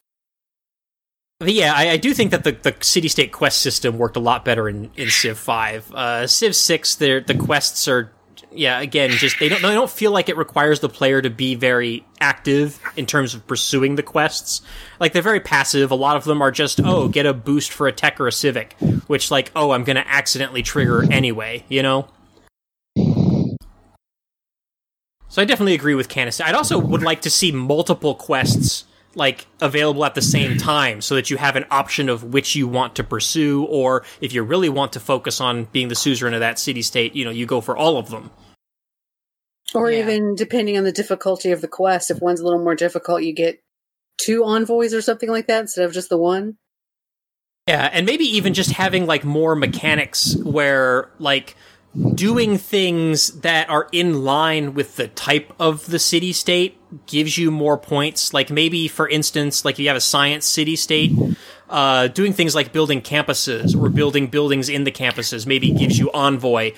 Yeah, I, I do think that the, the city state quest system worked a lot better in, in Civ Five. Uh, Civ Six, the the quests are, yeah, again, just they don't they don't feel like it requires the player to be very active in terms of pursuing the quests. Like they're very passive. A lot of them are just oh, get a boost for a tech or a civic, which like oh, I'm gonna accidentally trigger anyway, you know. So I definitely agree with Canis. I'd also would like to see multiple quests like available at the same time so that you have an option of which you want to pursue or if you really want to focus on being the suzerain of that city state, you know, you go for all of them. Or Yeah. even depending on the difficulty of the quest, if one's a little more difficult, you get two envoys or something like that instead of just the one. Yeah, and maybe even just having like more mechanics where like doing things that are in line with the type of the city state gives you more points. Like maybe for instance, like if you have a science city state, uh, doing things like building campuses or building buildings in the campuses maybe gives you envoy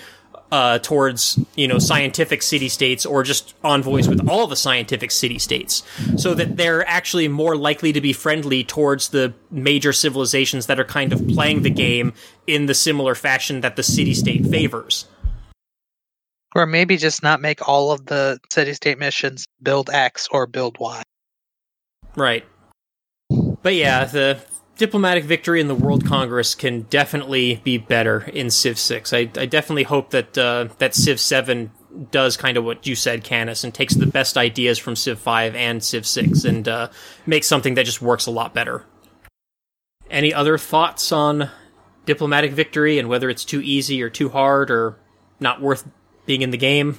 uh, towards you know scientific city states or just envoys with all the scientific city states, so that they're actually more likely to be friendly towards the major civilizations that are kind of playing the game in the similar fashion that the city state favors. Or maybe just not make all of the city state missions build X or build Y. Right. But yeah, the diplomatic victory in the World Congress can definitely be better in Civ Six. I, I definitely hope that uh, that Civ Seven does kind of what you said, Canis, and takes the best ideas from Civ Five and Civ Six and uh, makes something that just works a lot better. Any other thoughts on diplomatic victory and whether it's too easy or too hard or not worth being in the game?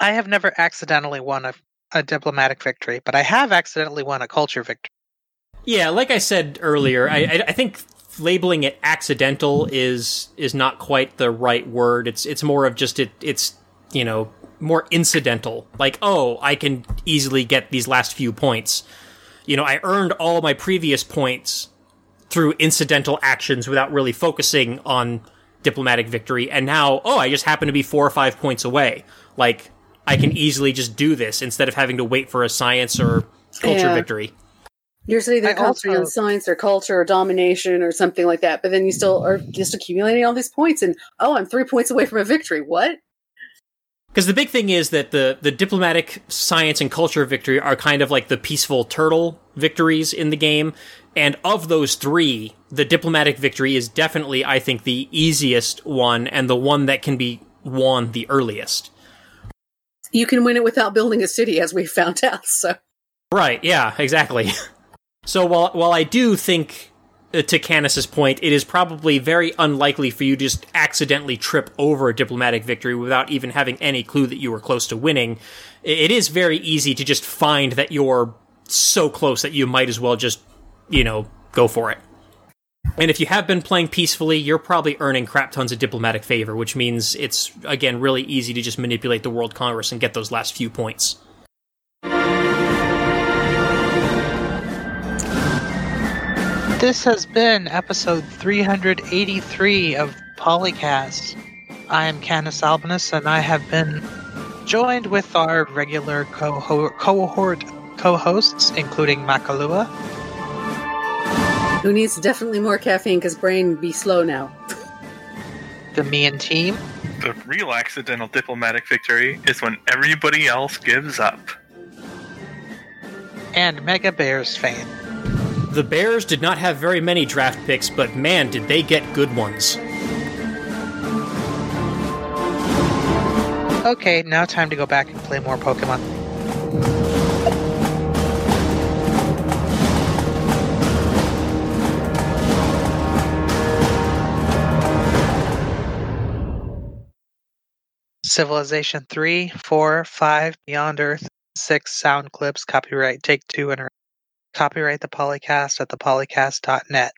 I have never accidentally won a, a diplomatic victory, but I have accidentally won a culture victory. Yeah, like I said earlier, I, mm-hmm. I, I think labeling it accidental is is not quite the right word. It's it's more of just it it's you know more incidental. Like oh, I can easily get these last few points. You know, I earned all my previous points through incidental actions without really focusing on diplomatic victory, and now oh, I just happen to be four or five points away. Like I can easily just do this instead of having to wait for a science or culture Yeah. victory. Yours either I comes from also- science or culture or domination or something like that, but then you still are just accumulating all these points and oh, I'm three points away from a victory. What? Because the big thing is that the the diplomatic science and culture victory are kind of like the peaceful turtle victories in the game, and of those three, the diplomatic victory is definitely, I think, the easiest one and the one that can be won the earliest. You can win it without building a city, as we found out. So Right? Yeah, exactly. so while while I do think, uh, to Canis's point, it is probably very unlikely for you to just accidentally trip over a diplomatic victory without even having any clue that you were close to winning. It is very easy to just find that you're so close that you might as well just, you know, go for it. And if you have been playing peacefully, you're probably earning crap tons of diplomatic favor, which means it's again really easy to just manipulate the World Congress and get those last few points. This has been episode 383 of Polycast. I am Canis Albinus, and I have been joined with our regular cohort, cohort co-hosts, including Makalua, who needs definitely more caffeine because brain be slow now. the Mian team, The real accidental diplomatic victory is when everybody else gives up. and Mega Bears fan. The Bears did not have very many draft picks, but man, did they get good ones. Okay, now time to go back and play more Pokemon. Civilization 3, 4, 5, Beyond Earth, 6 sound clips, copyright Take Two and Copyright the Polycast at thepolycast.net.